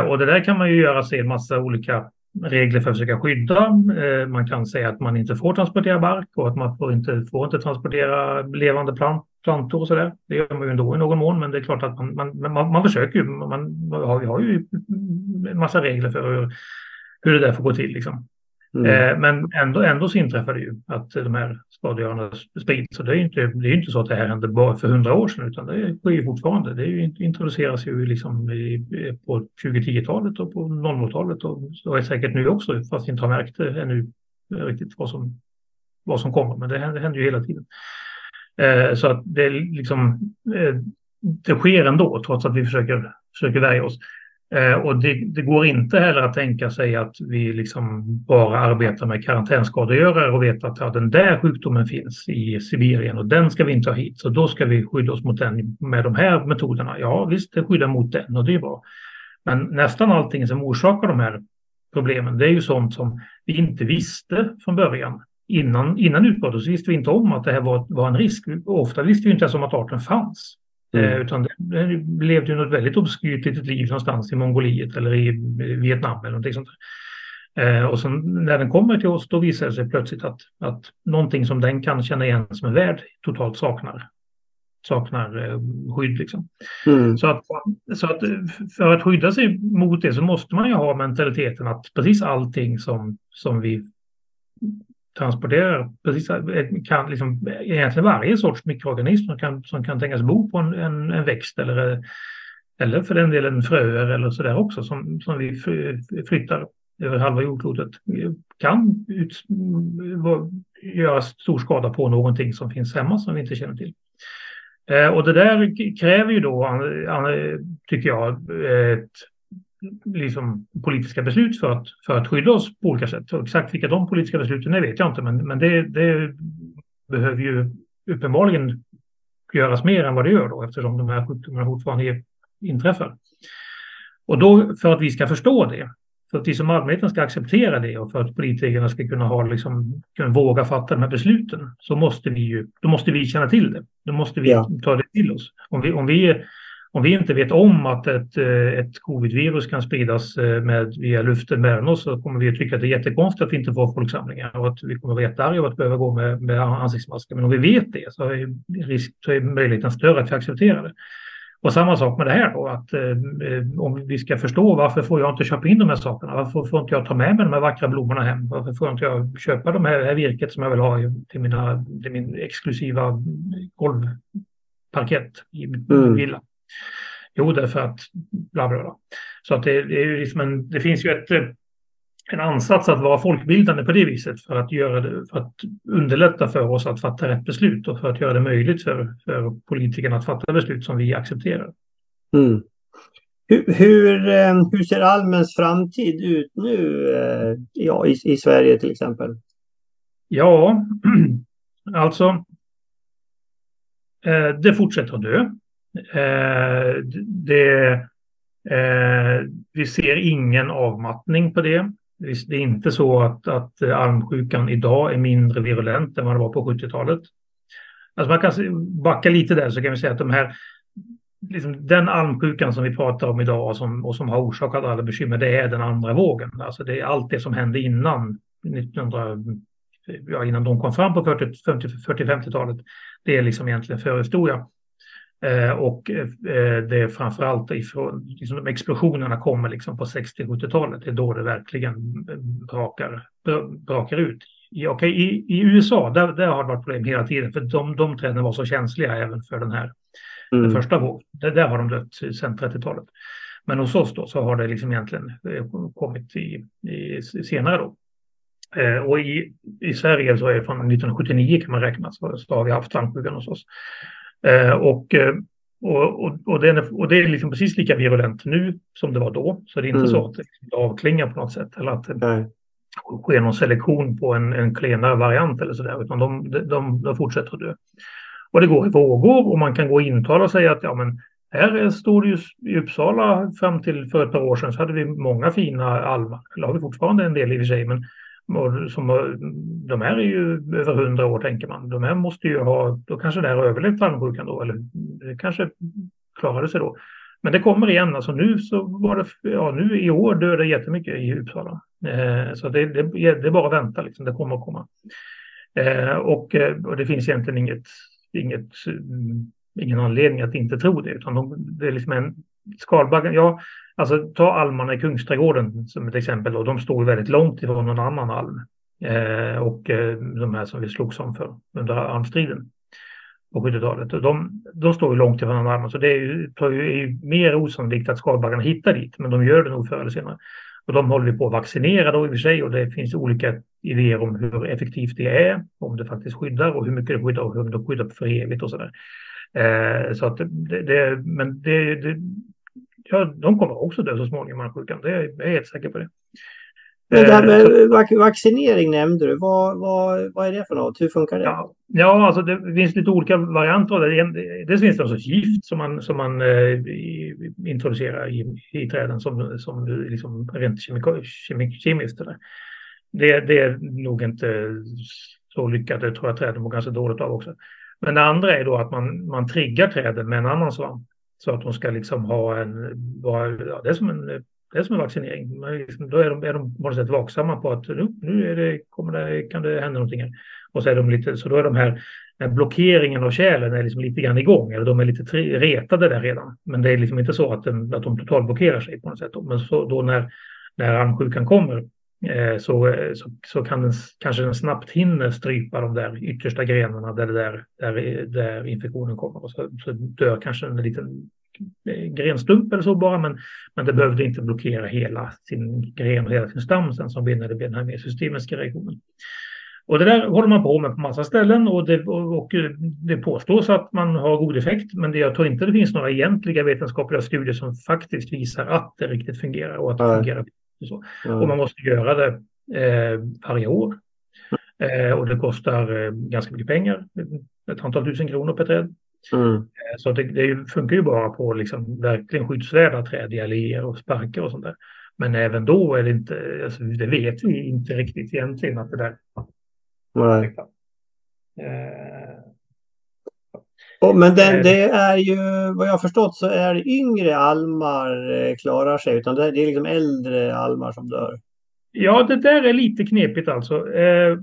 Och det där kan man ju göra sig en massa olika regler för att försöka skydda. Man kan säga att man inte får transportera bark och att man får inte får inte transportera levande plant, plantor och så där. Det gör man ju ändå i någon mån, men det är klart att man, man, man, man försöker ju. Man, man har, vi har ju en massa regler för hur, hur det där får gå till. Liksom. Mm. Eh, men ändå, ändå så inträffar det ju att de här skadegörarna sprids. Så det är ju inte, det är inte så att det här hände bara för hundra år sedan, utan det sker ju fortfarande. Det ju, introduceras ju liksom i, på 2010-talet och på 00-talet och så är säkert nu också, fast vi inte har märkt det ännu riktigt vad som, vad som kommer. Men det händer, det händer ju hela tiden. Eh, så att det liksom, eh, det sker ändå, trots att vi försöker, försöker värja oss. Eh, och det, det, går inte heller att tänka sig att vi liksom bara arbetar med karantänskadegörare och vet att ja, den där sjukdomen finns i Sibirien och den ska vi inte ha hit. Så då ska vi skydda oss mot den med de här metoderna. Ja, visst, det skyddar mot den och det är bra. Men nästan allting som orsakar de här problemen, det är ju sånt som vi inte visste från början. Innan, innan utbrottet så visste vi inte om att det här var, var en risk. Ofta visste vi inte ens om att arten fanns. Mm. Eh, utan det, det levde ju något väldigt obskyrt litet liv någonstans i Mongoliet eller i Vietnam eller någonting sånt. Eh, och sen när den kommer till oss då visar det sig plötsligt att, att någonting som den kan känna igen som en värld totalt saknar saknar eh, skydd. Liksom. Mm. Så, att, så att för att skydda sig mot det så måste man ju ha mentaliteten att precis allting som, som vi transporterar precis, kan liksom, egentligen varje sorts mikroorganism som kan, som kan tänkas bo på en, en, en växt eller, eller för den delen fröer eller så där också som, som vi flyttar över halva jordklotet kan ut, göra stor skada på någonting som finns hemma som vi inte känner till. Eh, och det där kräver ju då, tycker jag, ett liksom, politiska beslut för att, för att skydda oss på olika sätt. Och exakt vilka de politiska besluten är vet jag inte, men, men det, det behöver ju uppenbarligen göras mer än vad det gör då, eftersom de här sjukdomarna fortfarande inträffar. Och då, för att vi ska förstå det, för att vi som allmänheten ska acceptera det och för att politikerna ska kunna, ha, liksom, kunna våga fatta de här besluten, så måste vi ju, då måste vi känna till det. Då måste vi ja. ta det till oss. Om vi, om vi om vi inte vet om att ett, eh, ett covid-virus kan spridas eh, med, via luften mellan oss så kommer vi att tycka att det är jättekonstigt att vi inte får folksamlingar och att vi kommer att vara jättearga och att behöva gå med, med ansiktsmasker. Men om vi vet det så är, risk, så är möjligheten större att vi accepterar det. Och samma sak med det här då, att eh, om vi ska förstå varför får jag inte köpa in de här sakerna? Varför får inte jag ta med mig de här vackra blommorna hem? Varför får inte jag köpa de här, här virket som jag vill ha till, mina, till min exklusiva golvparkett i min mm. villa? Jo, därför att bla bla bla. Så att det, det, är liksom en, det finns ju ett, en ansats att vara folkbildande på det viset för att, göra det, för att underlätta för oss att fatta rätt beslut och för att göra det möjligt för, för politikerna att fatta beslut som vi accepterar. Mm. Hur, hur, eh, hur, ser Almens framtid ut nu eh, ja, i, i Sverige till exempel? Ja, [CLEARS THROAT] alltså eh, det fortsätter att dö. Eh, det, eh, vi ser ingen avmattning på det. Det är inte så att, att armsjukan idag är mindre virulent än vad det var på 70-talet. Alltså man kan backa lite där så kan vi säga att de här, liksom den almsjukan som vi pratar om idag och som, och som har orsakat alla bekymmer, det är den andra vågen. Alltså det är allt det som hände innan 1900, ja, innan de kom fram på 40-50-talet. Det är liksom egentligen förhistoria. Eh, och eh, det är framförallt ifrån, liksom de explosionerna kommer liksom på 60-70-talet. Det är då det verkligen brakar, brakar ut. I, okay, i, I USA, där, där har det varit problem hela tiden, för de, de träden var så känsliga även för den här mm. den första vågen. Där, där har de dött sedan 30-talet. Men hos oss då så har det liksom egentligen eh, kommit i, i senare då. Eh, och i, i Sverige så är det från 1979 kan man räkna så, så har vi haft tandkrukan hos oss. Eh, och, eh, och, och, och, det är, och det är liksom precis lika virulent nu som det var då. Så det är inte mm. så att det avklingar på något sätt. Eller att det sker någon selektion på en, en klenare variant eller sådär. Utan de, de, de fortsätter att dö. Och det går i vågor och man kan gå och intala sig att ja, men här stod det ju i Uppsala fram till för ett par år sedan så hade vi många fina almar. Eller har vi fortfarande en del i och för sig, men och som, de här är ju över hundra år tänker man. De här måste ju ha, då kanske det här har överlevt tarmsjukan då, eller det kanske klarade sig då. Men det kommer igen, alltså nu så var det, ja nu i år dör det jättemycket i Uppsala. Eh, så det, det, det, är bara att vänta, liksom. det kommer att komma. Eh, och, eh, och, det finns egentligen inget, inget, mm, ingen anledning att inte tro det, utan de, det är liksom en Skalbaggen, Ja, alltså ta almarna i Kungsträdgården som ett exempel. Och de står väldigt långt ifrån någon annan alm. Eh, och eh, de här som vi slogs om för under almstriden på 70-talet. De, de står ju långt ifrån armen så det är ju, är ju mer osannolikt att skalbaggarna hittar dit, men de gör det nog förr eller senare. Och de håller vi på att vaccinera då i och för sig och det finns olika idéer om hur effektivt det är, om det faktiskt skyddar och hur mycket det skyddar och hur det skyddar för evigt och sådär. Eh, så att det, det men det, det, ja, de kommer också dö så småningom, mansjukan. Det är jag är helt säker på det. Men det här med eh, vaccinering nämnde du. Vad, vad, vad är det för något? Hur funkar det? Ja, ja alltså det finns lite olika varianter av det. Dels finns det alltså gift som man, som man eh, introducerar i, i träden som, som liksom rent kemiskt. Det, det är nog inte så lyckat. Det tror jag träden mår ganska dåligt av också. Men det andra är då att man, man triggar träden med en annan svamp. Så att de ska liksom ha en, ja, det är som en det är som en vaccinering. Liksom, då är de, är de på något sätt vaksamma på att nu, nu är det, kommer det, kan det hända någonting. Här. Och så är de lite, så då är de här, blockeringen av kärlen är liksom lite grann igång, eller de är lite retade där redan. Men det är liksom inte så att, den, att de totalblockerar sig på något sätt. Men så, då när, när almsjukan kommer så, så, så, kan den, kanske den snabbt hinner strypa de där yttersta grenarna där, där, där, där infektionen kommer. Och så, så dör kanske en liten grenstump eller så bara, men, men det behövde inte blockera hela sin gren och hela sin stam sen som det blir den här mer systemiska reaktionen. Och det där håller man på med på massa ställen och det, och det påstås att man har god effekt, men det, jag tror inte det finns några egentliga vetenskapliga studier som faktiskt visar att det riktigt fungerar och att det Nej. fungerar. Så. Och man måste göra det eh, varje år. Eh, och det kostar eh, ganska mycket pengar, ett antal tusen kronor per träd. Mm. Eh, så det, det, funkar ju bara på liksom verkligen skyddsvärda träd i alléer och sparkar och sånt där. Men även då är det inte, alltså det vet vi inte riktigt egentligen att det där. Nej. Eh. Oh, men den, eh. det är ju, vad jag har förstått så är det yngre almar eh, klarar sig, utan det är liksom äldre almar som dör. Ja, det där är lite knepigt alltså. Eh,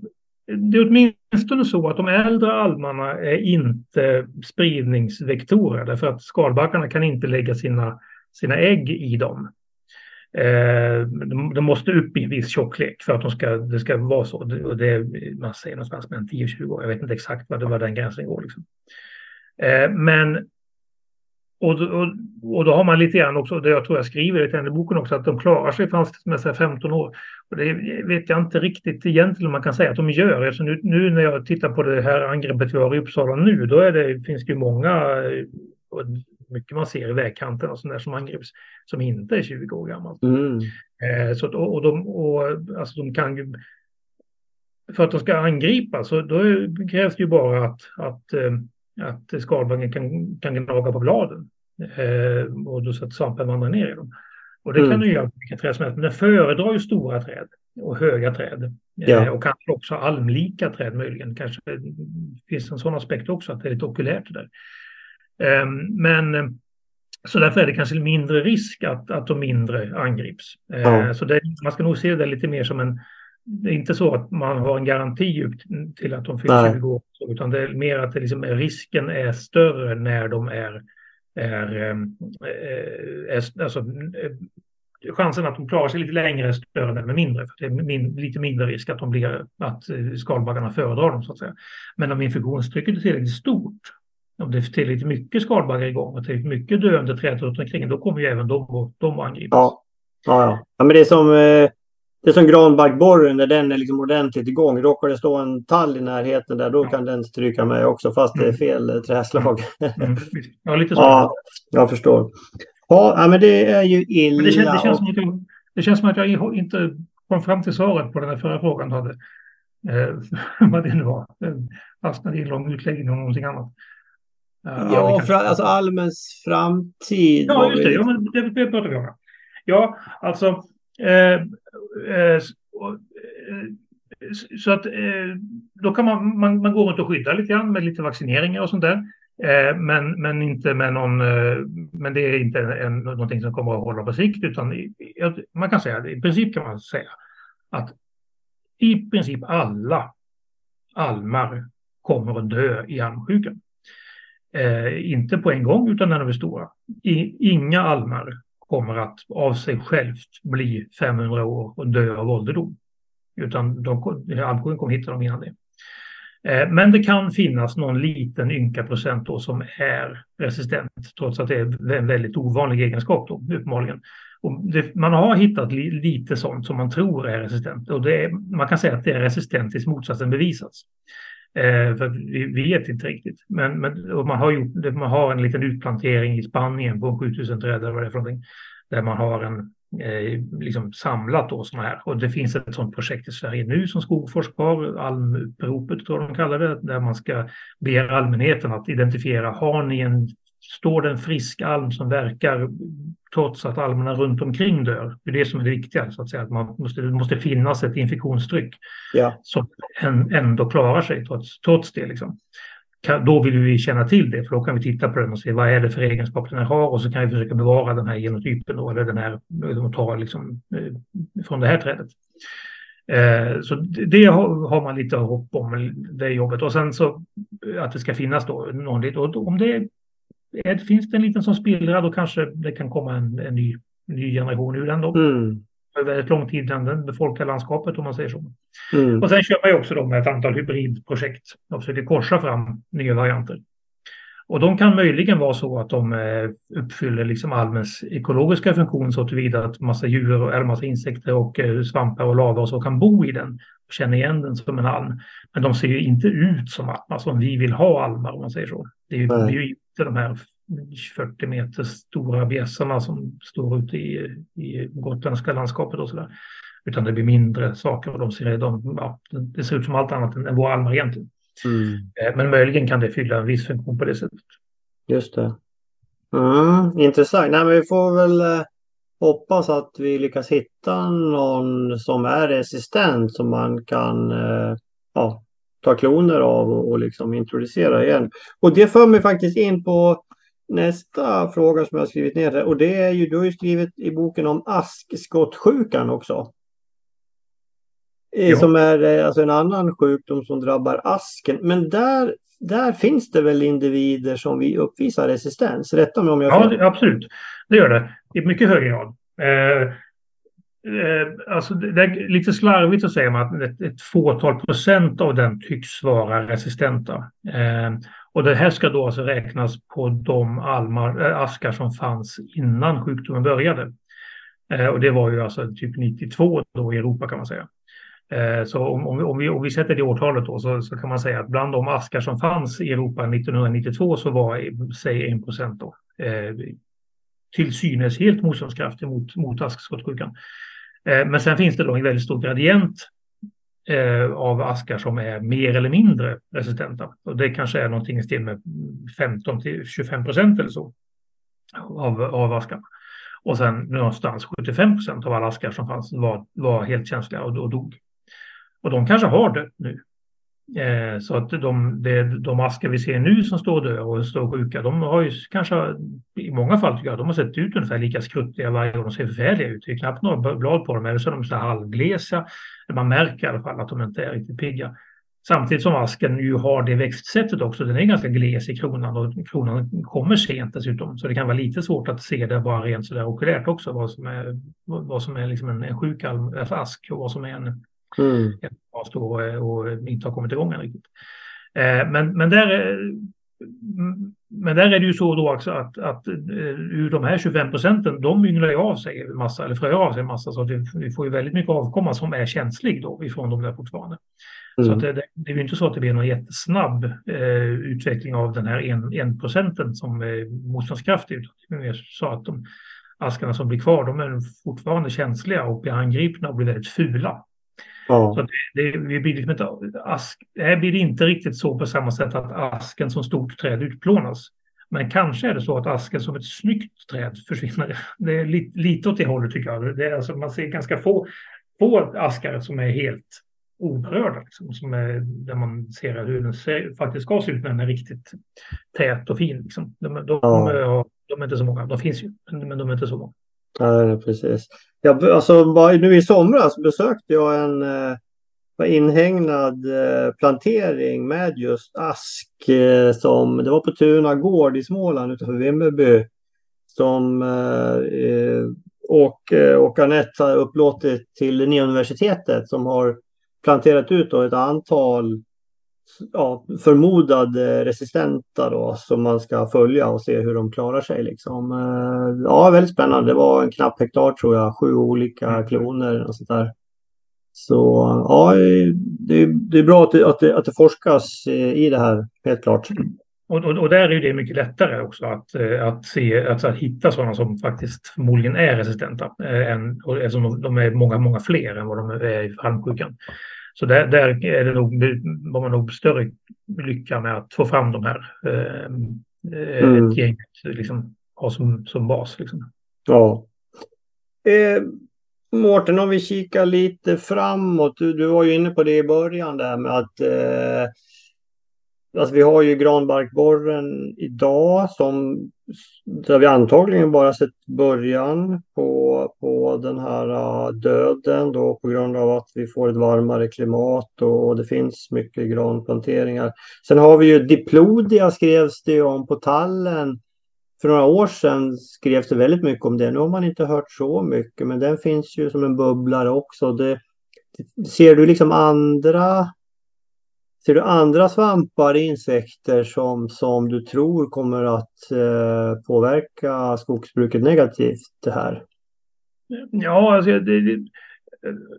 det är åtminstone så att de äldre almarna är inte spridningsvektorer därför att skalbaggarna kan inte lägga sina, sina ägg i dem. Eh, de, de, måste upp i en viss tjocklek för att de ska, det ska vara så. Och det, man säger någonstans mellan 10-20 år. Jag vet inte exakt vad, det, vad den gränsen går. Liksom. Eh, men och, och, och då har man lite grann också, det jag tror jag skriver i boken också, att de klarar sig till 15 år. Och det vet jag inte riktigt egentligen om man kan säga att de gör. Alltså nu, nu när jag tittar på det här angreppet vi har i Uppsala nu, då det, finns det ju många, mycket man ser i vägkanten och sådär som angrips, som inte är 20 år gammalt. Mm. Eh, så, och, de, och, alltså de kan ju, för att de ska angripas, så då krävs det ju bara att, att eh, att skalbaggen kan, kan gnaga på bladen eh, och då så att svampen vandrar ner i dem. Och det mm. kan du göra på vilka träd som helst, men den föredrar ju stora träd och höga träd. Eh, ja. och kanske också almlika träd möjligen. Kanske finns en sån aspekt också, att det är lite okulärt där. Eh, men så därför är det kanske mindre risk att, att de mindre angrips. Eh, ja. Så det, man ska nog se det lite mer som en det är inte så att man har en garanti till att de fyller 20 år, utan det är mer att det liksom, risken är större när de är, är, ehm, är, är alltså, eh, chansen att de klarar sig lite längre är större än med mindre. För det är min, lite mindre risk att, de blir, att eh, skalbaggarna föredrar dem så att säga. Men om infektionstrycket är tillräckligt stort, om det är tillräckligt mycket skalbaggar igång och tillräckligt mycket döende träd runt omkring, då kommer ju även de, de att angripas. Ja. Ja, ja. ja, men det är som eh det är som granbarkborren när den är liksom ordentligt igång. Råkar det stå en tall i närheten där då kan den stryka med också fast det är mm. fel mm. träslag. Mm. Ja, lite så. Ja, jag förstår. Ja, men det är ju illa. Det känns, det, känns som att jag, det känns som att jag inte kom fram till svaret på den här förra frågan. Hade. Eh, [LAUGHS] vad det nu var. Fastnade i en lång utläggning om någonting annat. Uh, ja, för, alltså allmäns framtid. Ja, just det. Ja, men det, det pratar vi om. Ja, alltså Eh, eh, Eh, eh, eh, så att då kan man, man, man gå runt och skydda lite grann med lite vaccineringar och sånt där. Men, men inte med någon, men det är inte en, någonting som kommer att hålla på sikt utan man kan säga, i princip kan man säga att i princip alla almar kommer att dö i almsjukan. Eh, inte på en gång utan när de är stora. I, inga almar kommer att av sig självt bli 500 år och dö av ålderdom. Utan de, almsjukan kommer hitta dem innan det. Eh, men det kan finnas någon liten ynka procent då som är resistent, trots att det är en väldigt ovanlig egenskap då, uppenbarligen. Och det, man har hittat li, lite sånt som man tror är resistent och det är, man kan säga att det är resistent tills motsatsen bevisats. Eh, för vi vet inte riktigt. Men, men man, har gjort, man har en liten utplantering i Spanien på 7000 träd eller vad det är för någonting. Där man har en, eh, liksom samlat då sådana här. Och det finns ett sådant projekt i Sverige nu som Skogforsk har, Almuppropet tror jag de kallar det, där man ska be allmänheten att identifiera, har ni en står det en frisk alm som verkar trots att almerna runt omkring dör. Det är det som är det viktiga, så att säga. Att man måste, det måste finnas ett infektionstryck ja. som ändå klarar sig trots, trots det. Liksom. Då vill vi känna till det, för då kan vi titta på den och se vad är det för egenskaper den har och så kan vi försöka bevara den här genotypen då, eller den här, de tar liksom eh, från det här trädet. Eh, så det har man lite hopp om, det jobbet. Och sen så att det ska finnas då någon, och om det är, finns det en liten som spillra då kanske det kan komma en, en ny, ny generation ur den då. Mm. Över väldigt lång tid den befolkar landskapet om man säger så. Mm. Och sen kör man ju också då med ett antal hybridprojekt och försöker korsa fram nya varianter. Och de kan möjligen vara så att de eh, uppfyller liksom almens ekologiska funktion så tillvida att massa djur, eller massa insekter och eh, svampar och lava och så kan bo i den och känna igen den som en alm. Men de ser ju inte ut som almar som vi vill ha almar om man säger så. Det är ju, inte de här 40 meter stora bjässarna som står ute i, i gotländska landskapet och sådär. Utan det blir mindre saker och de ser, de, ja, det ser ut som allt annat än, än våra almar egentligen. Mm. Eh, men möjligen kan det fylla en viss funktion på det sättet. Just det. Mm, intressant. Nej, men vi får väl eh, hoppas att vi lyckas hitta någon som är resistent som man kan eh, ja, ta kloner av och, och liksom introducera igen. Och det för mig faktiskt in på nästa fråga som jag har skrivit ner. Och det är ju, du har ju skrivit i boken om askskottsjukan också. Jo. Som är eh, alltså en annan sjukdom som drabbar asken. Men där, där finns det väl individer som vi uppvisar resistens? Rätta mig om jag Ja, det, absolut. Det gör det. I mycket hög grad. Eh, Eh, Eh, alltså det är lite slarvigt att säga att ett, ett fåtal procent av den tycks vara resistenta. Eh, och det här ska då alltså räknas på de almar, äh, askar som fanns innan sjukdomen började. Eh, och det var ju alltså typ 92 då i Europa kan man säga. Eh, så om, om, om, vi, om vi sätter det årtalet då så, så, kan man säga att bland de askar som fanns i Europa 1992 så var säg 1 procent då eh, till synes helt motståndskraftig mot, mot askskottsjukan. Eh, men sen finns det då en väldigt stor gradient eh, av askar som är mer eller mindre resistenta. Och det kanske är någonting i stil med 15 till 25 procent eller så av, av askarna. Och sen någonstans 75 procent av alla askar som fanns var, var helt känsliga och, och dog. Och de kanske har det nu. Eh, så att de, de, de askar vi ser nu som står döda och står sjuka, de har ju kanske i många fall tycker jag, de har sett ut ungefär lika skruttiga varje gång. De ser förfärliga ut. Det är knappt några blad på dem, eller så är de så halvglesa. Man märker i alla fall att de inte är riktigt pigga. Samtidigt som asken ju har det växtsättet också. Den är ganska gles i kronan och kronan kommer sent dessutom. Så det kan vara lite svårt att se det bara rent sådär okulärt också. Vad som är, vad som är liksom en, en sjuk ask och vad som är en Mm. Och, och inte har kommit igång än riktigt. Eh, men, men, där, men där är det ju så då också att, att eh, ur de här 25 procenten, de ynglar ju av sig massa, eller fröar av sig massa, så att vi, vi får ju väldigt mycket avkomma som är känslig då ifrån de där fortfarande. Mm. Så det, det, är ju inte så att det blir någon jättesnabb eh, utveckling av den här en, en procenten som är motståndskraftig. Utan det är mer så att de askarna som blir kvar, de är fortfarande känsliga och blir angripna och blir väldigt fula. Ja. Så det, det, vi blir liksom inte, ask, det blir inte riktigt så på samma sätt att asken som stort träd utplånas. Men kanske är det så att asken som ett snyggt träd försvinner. Det är lite, lite åt det hållet tycker jag. Det är alltså, man ser ganska få, få askar som är helt oberörda. Liksom, som är, där man ser hur den ser, faktiskt ska se ut när den är riktigt tät och fin. Liksom. De, de, ja. de, de, är inte så många. De finns ju, men de är inte så många. Ja, precis. Jag, alltså, nu i somras besökte jag en eh, inhägnad eh, plantering med just ask. Eh, som, det var på Tuna gård i Småland utanför Vimmerby. Som eh, eh och, eh, och Anette har upplåtit till Linnéuniversitetet som har planterat ut ett antal ja, förmodade resistenta då, som man ska följa och se hur de klarar sig. Liksom. Eh, ja, väldigt spännande. Det var en knapp hektar tror jag, sju olika mm. kloner och sånt där. Så ja, det, det är bra att det, att, det, att det forskas i det här, helt klart. Och, och, och, där är det mycket lättare också att, eh, att, se, att, att hitta sådana som faktiskt förmodligen är resistenta. Äh, än, eftersom de, de är många, många fler än vad de är i halmsjukan. Så där, där är det nog, har man nog större lycka med att få fram de här eh, mm. ett gäng liksom, ha som, som bas. Liksom. Ja. Eh, Mårten, om vi kikar lite framåt. Du, du var ju inne på det i början där med att eh, Alltså vi har ju granbarkborren idag som där vi antagligen bara sett början på, på den här uh, döden då på grund av att vi får ett varmare klimat och det finns mycket granplanteringar. Sen har vi ju diplodia skrevs det om på tallen. För några år sedan skrevs det väldigt mycket om det. Nu har man inte hört så mycket men den finns ju som en bubblare också. Det, ser du liksom andra Ser du andra svampar, insekter som, som du tror kommer att eh, påverka skogsbruket negativt det här? Ja, alltså, det, det,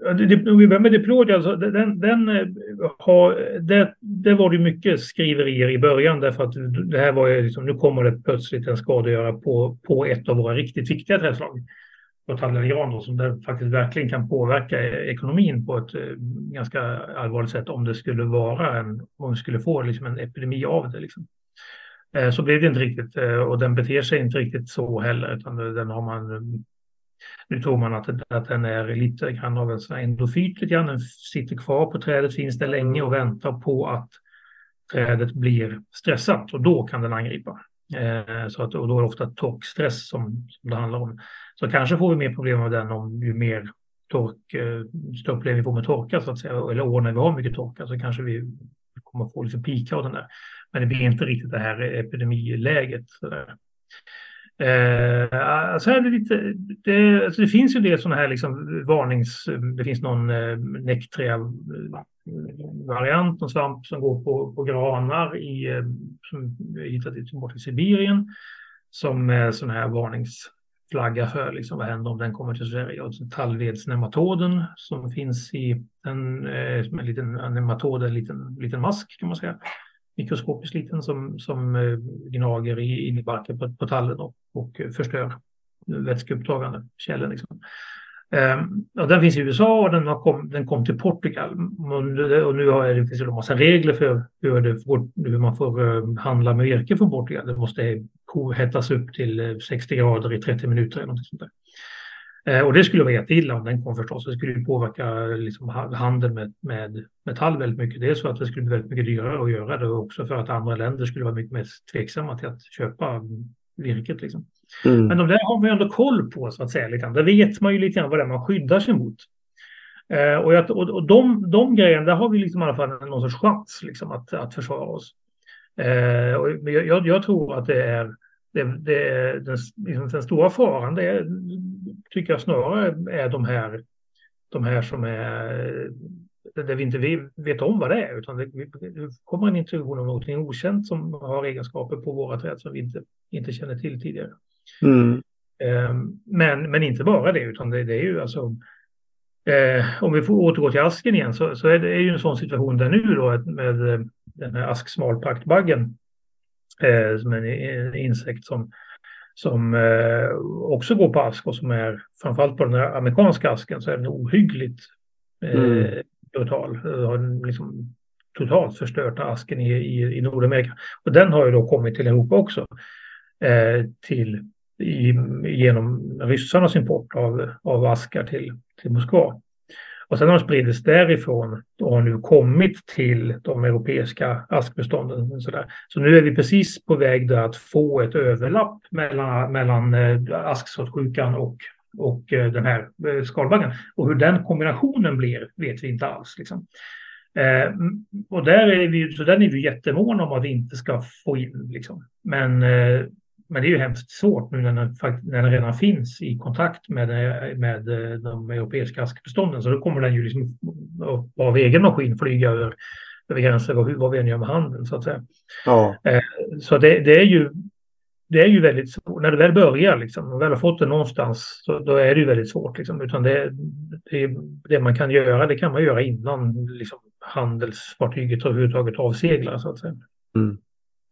eh, det, vi börjar med diplodia, alltså, den, den eh, har, det, det var det mycket skriverier i början därför att det här var liksom, nu kommer det plötsligt en skadegörare på, på ett av våra riktigt viktiga trädslag på Tallinn då, som det faktiskt verkligen kan påverka ekonomin på ett eh, ganska allvarligt sätt om det skulle vara en, om vi skulle få liksom en epidemi av det. Liksom. Eh, så blev det inte riktigt eh, och den beter sig inte riktigt så heller utan den har man nu tror man att, att den är lite grann av en endofyt, lite grann. den sitter kvar på trädet, finns där länge och väntar på att trädet blir stressat och då kan den angripa. Eh, så att, och då är det ofta torkstress som, som det handlar om. Så kanske får vi mer problem med den om ju mer tork, eh, större problem vi får med torka så att säga, eller år när vi har mycket torka så kanske vi kommer få liksom pika av den där. Men det blir inte riktigt det här epidemiläget. Sådär. Eh, alltså är det, lite, det, alltså det finns ju det sådana här liksom varnings... Det finns någon eh, eh variant en svamp som går på, på granar i, som hittat i, bort i Sibirien som är sån här varningsflagga för liksom, vad händer om den kommer till Sverige. Och tallvedsnematoden som finns i en, eh, en liten nematod, en liten, liten mask kan man säga. Mikroskopiskt liten som, som eh, gnager i, in i barken på, på tallen och, och förstör vätskeupptagande källen. Liksom. Ehm, och den finns i USA och den, har kom, den kom till Portugal. Och nu har det finns det en massa regler för hur, det, hur man får eh, handla med virke från Portugal. Det måste hettas upp till eh, 60 grader i 30 minuter. Eller något sånt där. Ehm, och det skulle vara jätteilla om den kom förstås. Det skulle påverka liksom, handeln med, med metall väldigt mycket. Dels för att det skulle bli väldigt mycket dyrare att göra det och också för att andra länder skulle vara mycket mer tveksamma till att köpa virket. Liksom. Mm. Men de där har man ju ändå koll på så att säga. Lite Där vet man ju lite grann vad det är man skyddar sig mot. Eh, och, jag, och, och de, de grejerna, där har vi liksom i alla fall någon sorts chans liksom, att, att försvara oss. Eh, och jag, jag, tror att det är, det, det är den, liksom den stora faran, det är, tycker jag snarare är de här, de här som är där vi inte vet om vad det är, utan det, kommer en introduktion av någonting okänt som har egenskaper på våra träd som vi inte, inte känner till tidigare. Mm. Ehm, men, men inte bara det, utan det, det är ju alltså eh, om vi får återgå till asken igen så, så är det är ju en sån situation där nu då med eh, den här asksmalpaktbaggen eh, som är en, en insekt som, som eh, också går på ask och som är framförallt på den här amerikanska asken så är den ohyggligt eh, mm. brutal. Har liksom totalt förstört asken i, i, i Nordamerika. Och den har ju då kommit till Europa också. Eh, till i, genom ryssarnas import av, av askar till, till Moskva. Och sen har de spridits därifrån och har nu kommit till de europeiska askbestånden. Så, där. så nu är vi precis på väg att få ett överlapp mellan, mellan eh, och och eh, den här eh, skalbaggen. Och hur den kombinationen blir vet vi inte alls. Liksom. Eh, och där är vi, så den är vi jättemåna om att vi inte ska få in. Liksom. Men, eh, men det är ju hemskt svårt nu när den, när den redan finns i kontakt med, med de europeiska askbestånden. Så då kommer den ju liksom av egen maskin flyga över, över gränser vad, vad vi än gör med handeln så att säga. Ja. Eh, så det, det är ju det är ju väldigt svårt. När det väl börjar, liksom, och väl har fått det någonstans, så då är det ju väldigt svårt. Liksom. Utan det, det, det, man kan göra, det kan man göra innan liksom, handelsfartyget överhuvudtaget avseglar, så att säga. Mm.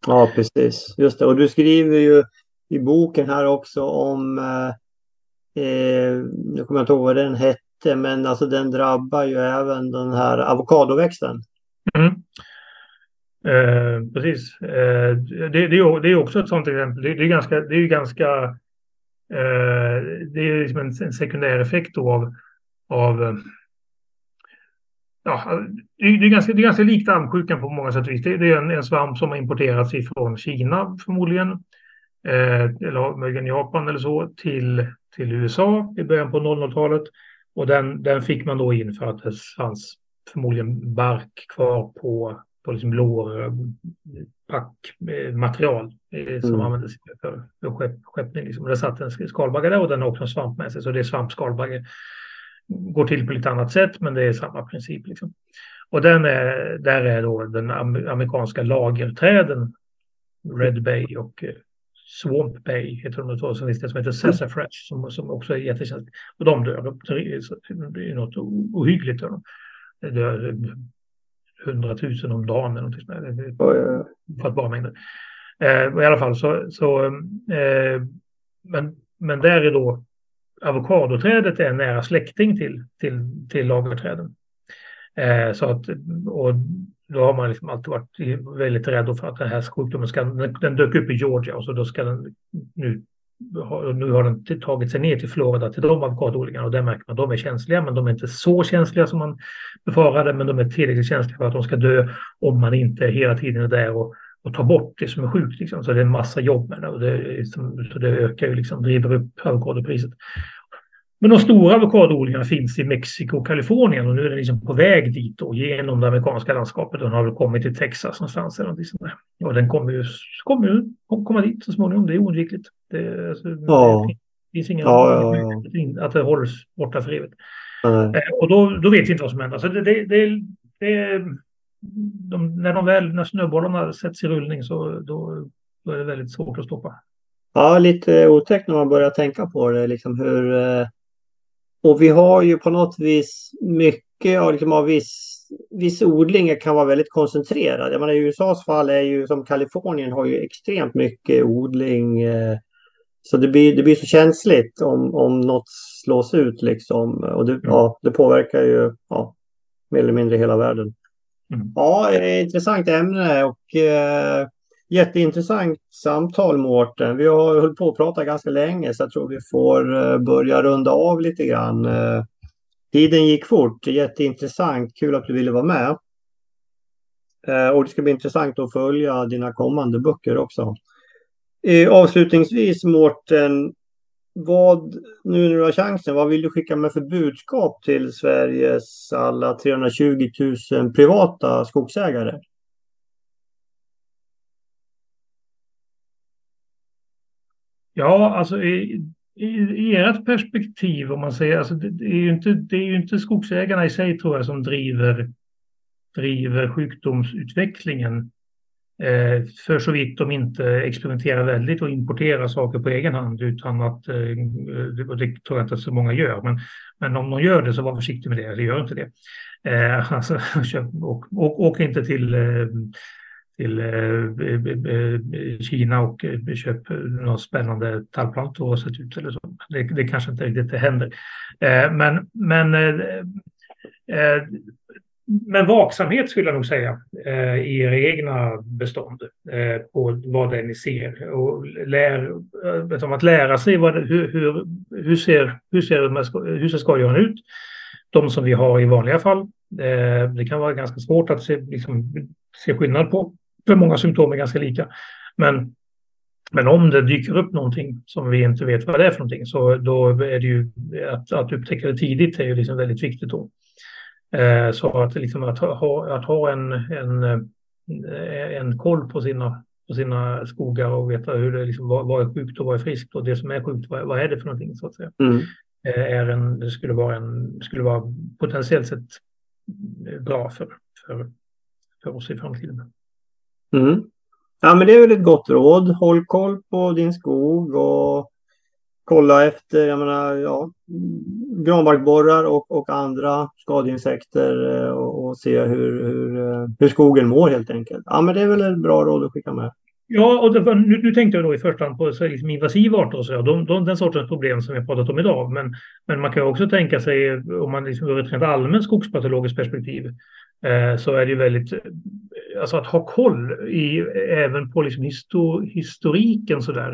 Ja, precis. Just det. Och du skriver ju i boken här också om, eh, eh, nu kommer jag inte ihåg vad den hette, men alltså den drabbar ju även den här avokadoväxten. Mm. Eh, precis. Eh, det, det, är, det är också ett sånt exempel. Det, det är ganska, det är ganska eh, det är liksom en, en sekundär effekt av, av eh, ja, det är, ganska, det är ganska likt almsjukan på många sätt och vis. Det, det är en, en, svamp som har importerats ifrån Kina förmodligen, eh, eller möjligen Japan eller så, till, till USA i början på 00-talet. Och den, den fick man då in för att det fanns förmodligen bark kvar på på liksom lårpackmaterial eh, eh, som mm. användes för, för skepp, skeppning. Liksom. Det satt en skalbagge där och den har också en svamp med sig. Så det är svampskalbagge. Går till på lite annat sätt men det är samma princip. Liksom. Och den är, där är då den amerikanska lagerträden Red Bay och eh, Swamp Bay heter de två som som heter Sassafras som, som också är jättekänsligt. Och de dör. Det är något ohyggligt. Det dör 100 000 om dagen eller någonting sånt. Fattbara mängder. Eh, I alla fall så, så eh, men, men där är då avokadoträdet en nära släkting till, till, till lagerträden. Eh, så att, och då har man liksom alltid varit väldigt rädd för att den här sjukdomen ska, den, den dök upp i Georgia och så då ska den nu nu har den tagit sig ner till Florida till de avokadoodlingarna och där märker man att de är känsliga men de är inte så känsliga som man befarade men de är tillräckligt känsliga för att de ska dö om man inte hela tiden är där och, och tar bort det som är sjukt. Liksom. Så det är en massa jobb med det och det, liksom- så det ökar ju liksom, driver upp avokadopriset. Men de stora avokadoodlingarna finns i Mexiko och Kalifornien och nu är den liksom på väg dit och genom det amerikanska landskapet. Den har väl kommit till Texas någonstans eller någonting sånt där. Och den kommer ju, kommer ju komma dit så småningom. Det är oundvikligt. Det, alltså, ja. det finns inga ja, ja, ja. att det hålls borta för evigt. Eh, och då, då vet vi inte vad som händer. Så det, det, det, det de, när de väl, när snöbollarna sätts i rullning så då, då är det väldigt svårt att stoppa. Ja, lite otäckt när man börjar tänka på det, liksom hur eh, och vi har ju på något vis mycket av, liksom, av viss, viss odling kan vara väldigt koncentrerad. Jag menar, I USAs fall är ju som Kalifornien har ju extremt mycket odling. Eh, så det blir, det blir så känsligt om, om något slås ut liksom. Och det, mm. ja, det påverkar ju ja, mer eller mindre hela världen. Mm. Ja, intressant ämne och eh, Jätteintressant samtal Mårten. Vi har hållit på att prata ganska länge så jag tror vi får eh, börja runda av lite grann. Eh, tiden gick fort, jätteintressant, kul att du ville vara med. Eh, och det ska bli intressant att följa dina kommande böcker också. Avslutningsvis Mårten, vad, nu när du har chansen, vad vill du skicka med för budskap till Sveriges alla 320 000 privata skogsägare? Ja, alltså i, i, i ert perspektiv om man säger, alltså det, det, är ju inte, det är ju inte skogsägarna i sig tror jag som driver, driver sjukdomsutvecklingen. Eh, för så vitt de inte experimenterar väldigt och importerar saker på egen hand utan att, eh, eh och det tror jag inte att så många gör, men, men om de gör det så var försiktig med det, eller gör inte det. Eh, [LAUGHS] alltså, och, och, åk inte till eh, till eh, Kina och eh, köp något spännande tallplantor och sett ut eller så. Det, det kanske inte riktigt händer. Eh, men, men, men vaksamhet skulle jag nog säga i era egna bestånd på vad det är ni ser. Och lär, att lära sig vad, hur, hur, hur, ser, hur, ser, hur ser skadegörarna ut? De som vi har i vanliga fall. Det kan vara ganska svårt att se, liksom, se skillnad på för många symptom är ganska lika. Men Men om det dyker upp någonting som vi inte vet vad det är för någonting så då är det ju att, att upptäcka det tidigt är ju liksom väldigt viktigt då. Eh, så att, liksom att, ha, att ha en, en, eh, en koll på sina, på sina skogar och veta hur det liksom, vad, vad är sjukt och vad är friskt och det som är sjukt, vad, vad är det för någonting så att säga. Mm. Eh, är en, det skulle vara, en, skulle vara potentiellt sett bra för, för, för oss i framtiden. Mm. Ja, men det är väl ett gott råd. Håll koll på din skog och kolla efter, jag menar, ja, granbarkborrar och, och andra skadeinsekter eh, och, och se hur, hur, eh, hur skogen mår helt enkelt. Ja, men det är väl ett bra råd att skicka med. Ja, och det, nu, nu, tänkte jag då i första hand på så liksom invasiva arter och så, de, de, den sortens problem som vi har pratat om idag. Men, men man kan också tänka sig, om man liksom ur ett rent allmänt skogspatologiskt perspektiv, så är det ju väldigt, alltså att ha koll i, även på liksom histor, historiken sådär.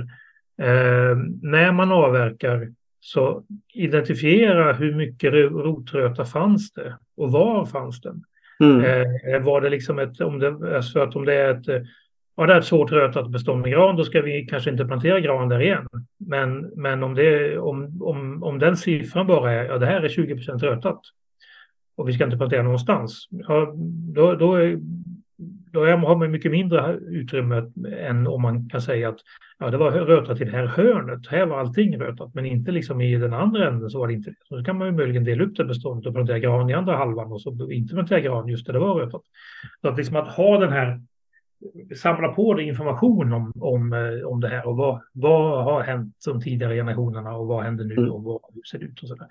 Eh, när man avverkar så identifiera hur mycket rotröta fanns det och var fanns den? Mm. Eh, var det liksom ett, om det, alltså att om det är ett ja, det är ett svårt rötat bestånd med gran, då ska vi kanske inte plantera gran där igen. Men, men om, det, om, om, om den siffran bara är, ja det här är 20 procent rötat och vi ska inte plantera någonstans, ja, då, då, är, då har man mycket mindre utrymme än om man kan säga att ja, det var rötat i det här hörnet, här var allting rötat, men inte liksom i den andra änden så var det inte det. Så kan man ju möjligen dela upp det beståndet och plantera gran i andra halvan och så inte plantera gran just där det var rötat. Så att liksom att ha den här samla på dig information om, om, eh, om det här och vad, vad har hänt de tidigare generationerna och vad händer nu mm. och vad, hur ser det ut och så där.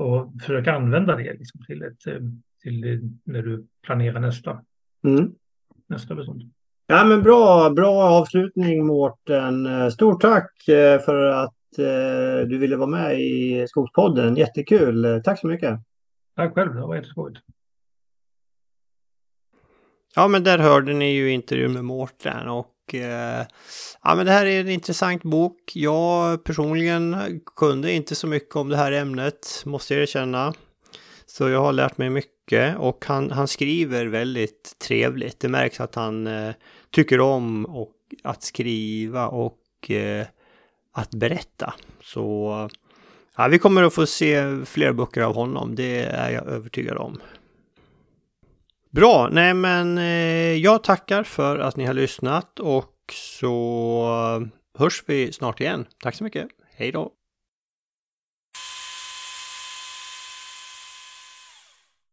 Och försöka använda det liksom till, ett, eh, till när du planerar nästa, mm. nästa bestånd. Ja, men bra, bra avslutning Mårten. Stort tack eh, för att du ville vara med i Skogspodden. Jättekul. Tack så mycket. Tack själv, det var jätteskojigt. Ja, men där hörde ni ju intervjun med Mårten och eh, ja, men det här är en intressant bok. Jag personligen kunde inte så mycket om det här ämnet, måste jag erkänna. Så jag har lärt mig mycket och han, han skriver väldigt trevligt. Det märks att han eh, tycker om och att skriva och eh, att berätta. Så ja, vi kommer att få se fler böcker av honom, det är jag övertygad om. Bra, nej men eh, jag tackar för att ni har lyssnat och så eh, hörs vi snart igen. Tack så mycket. Hej då!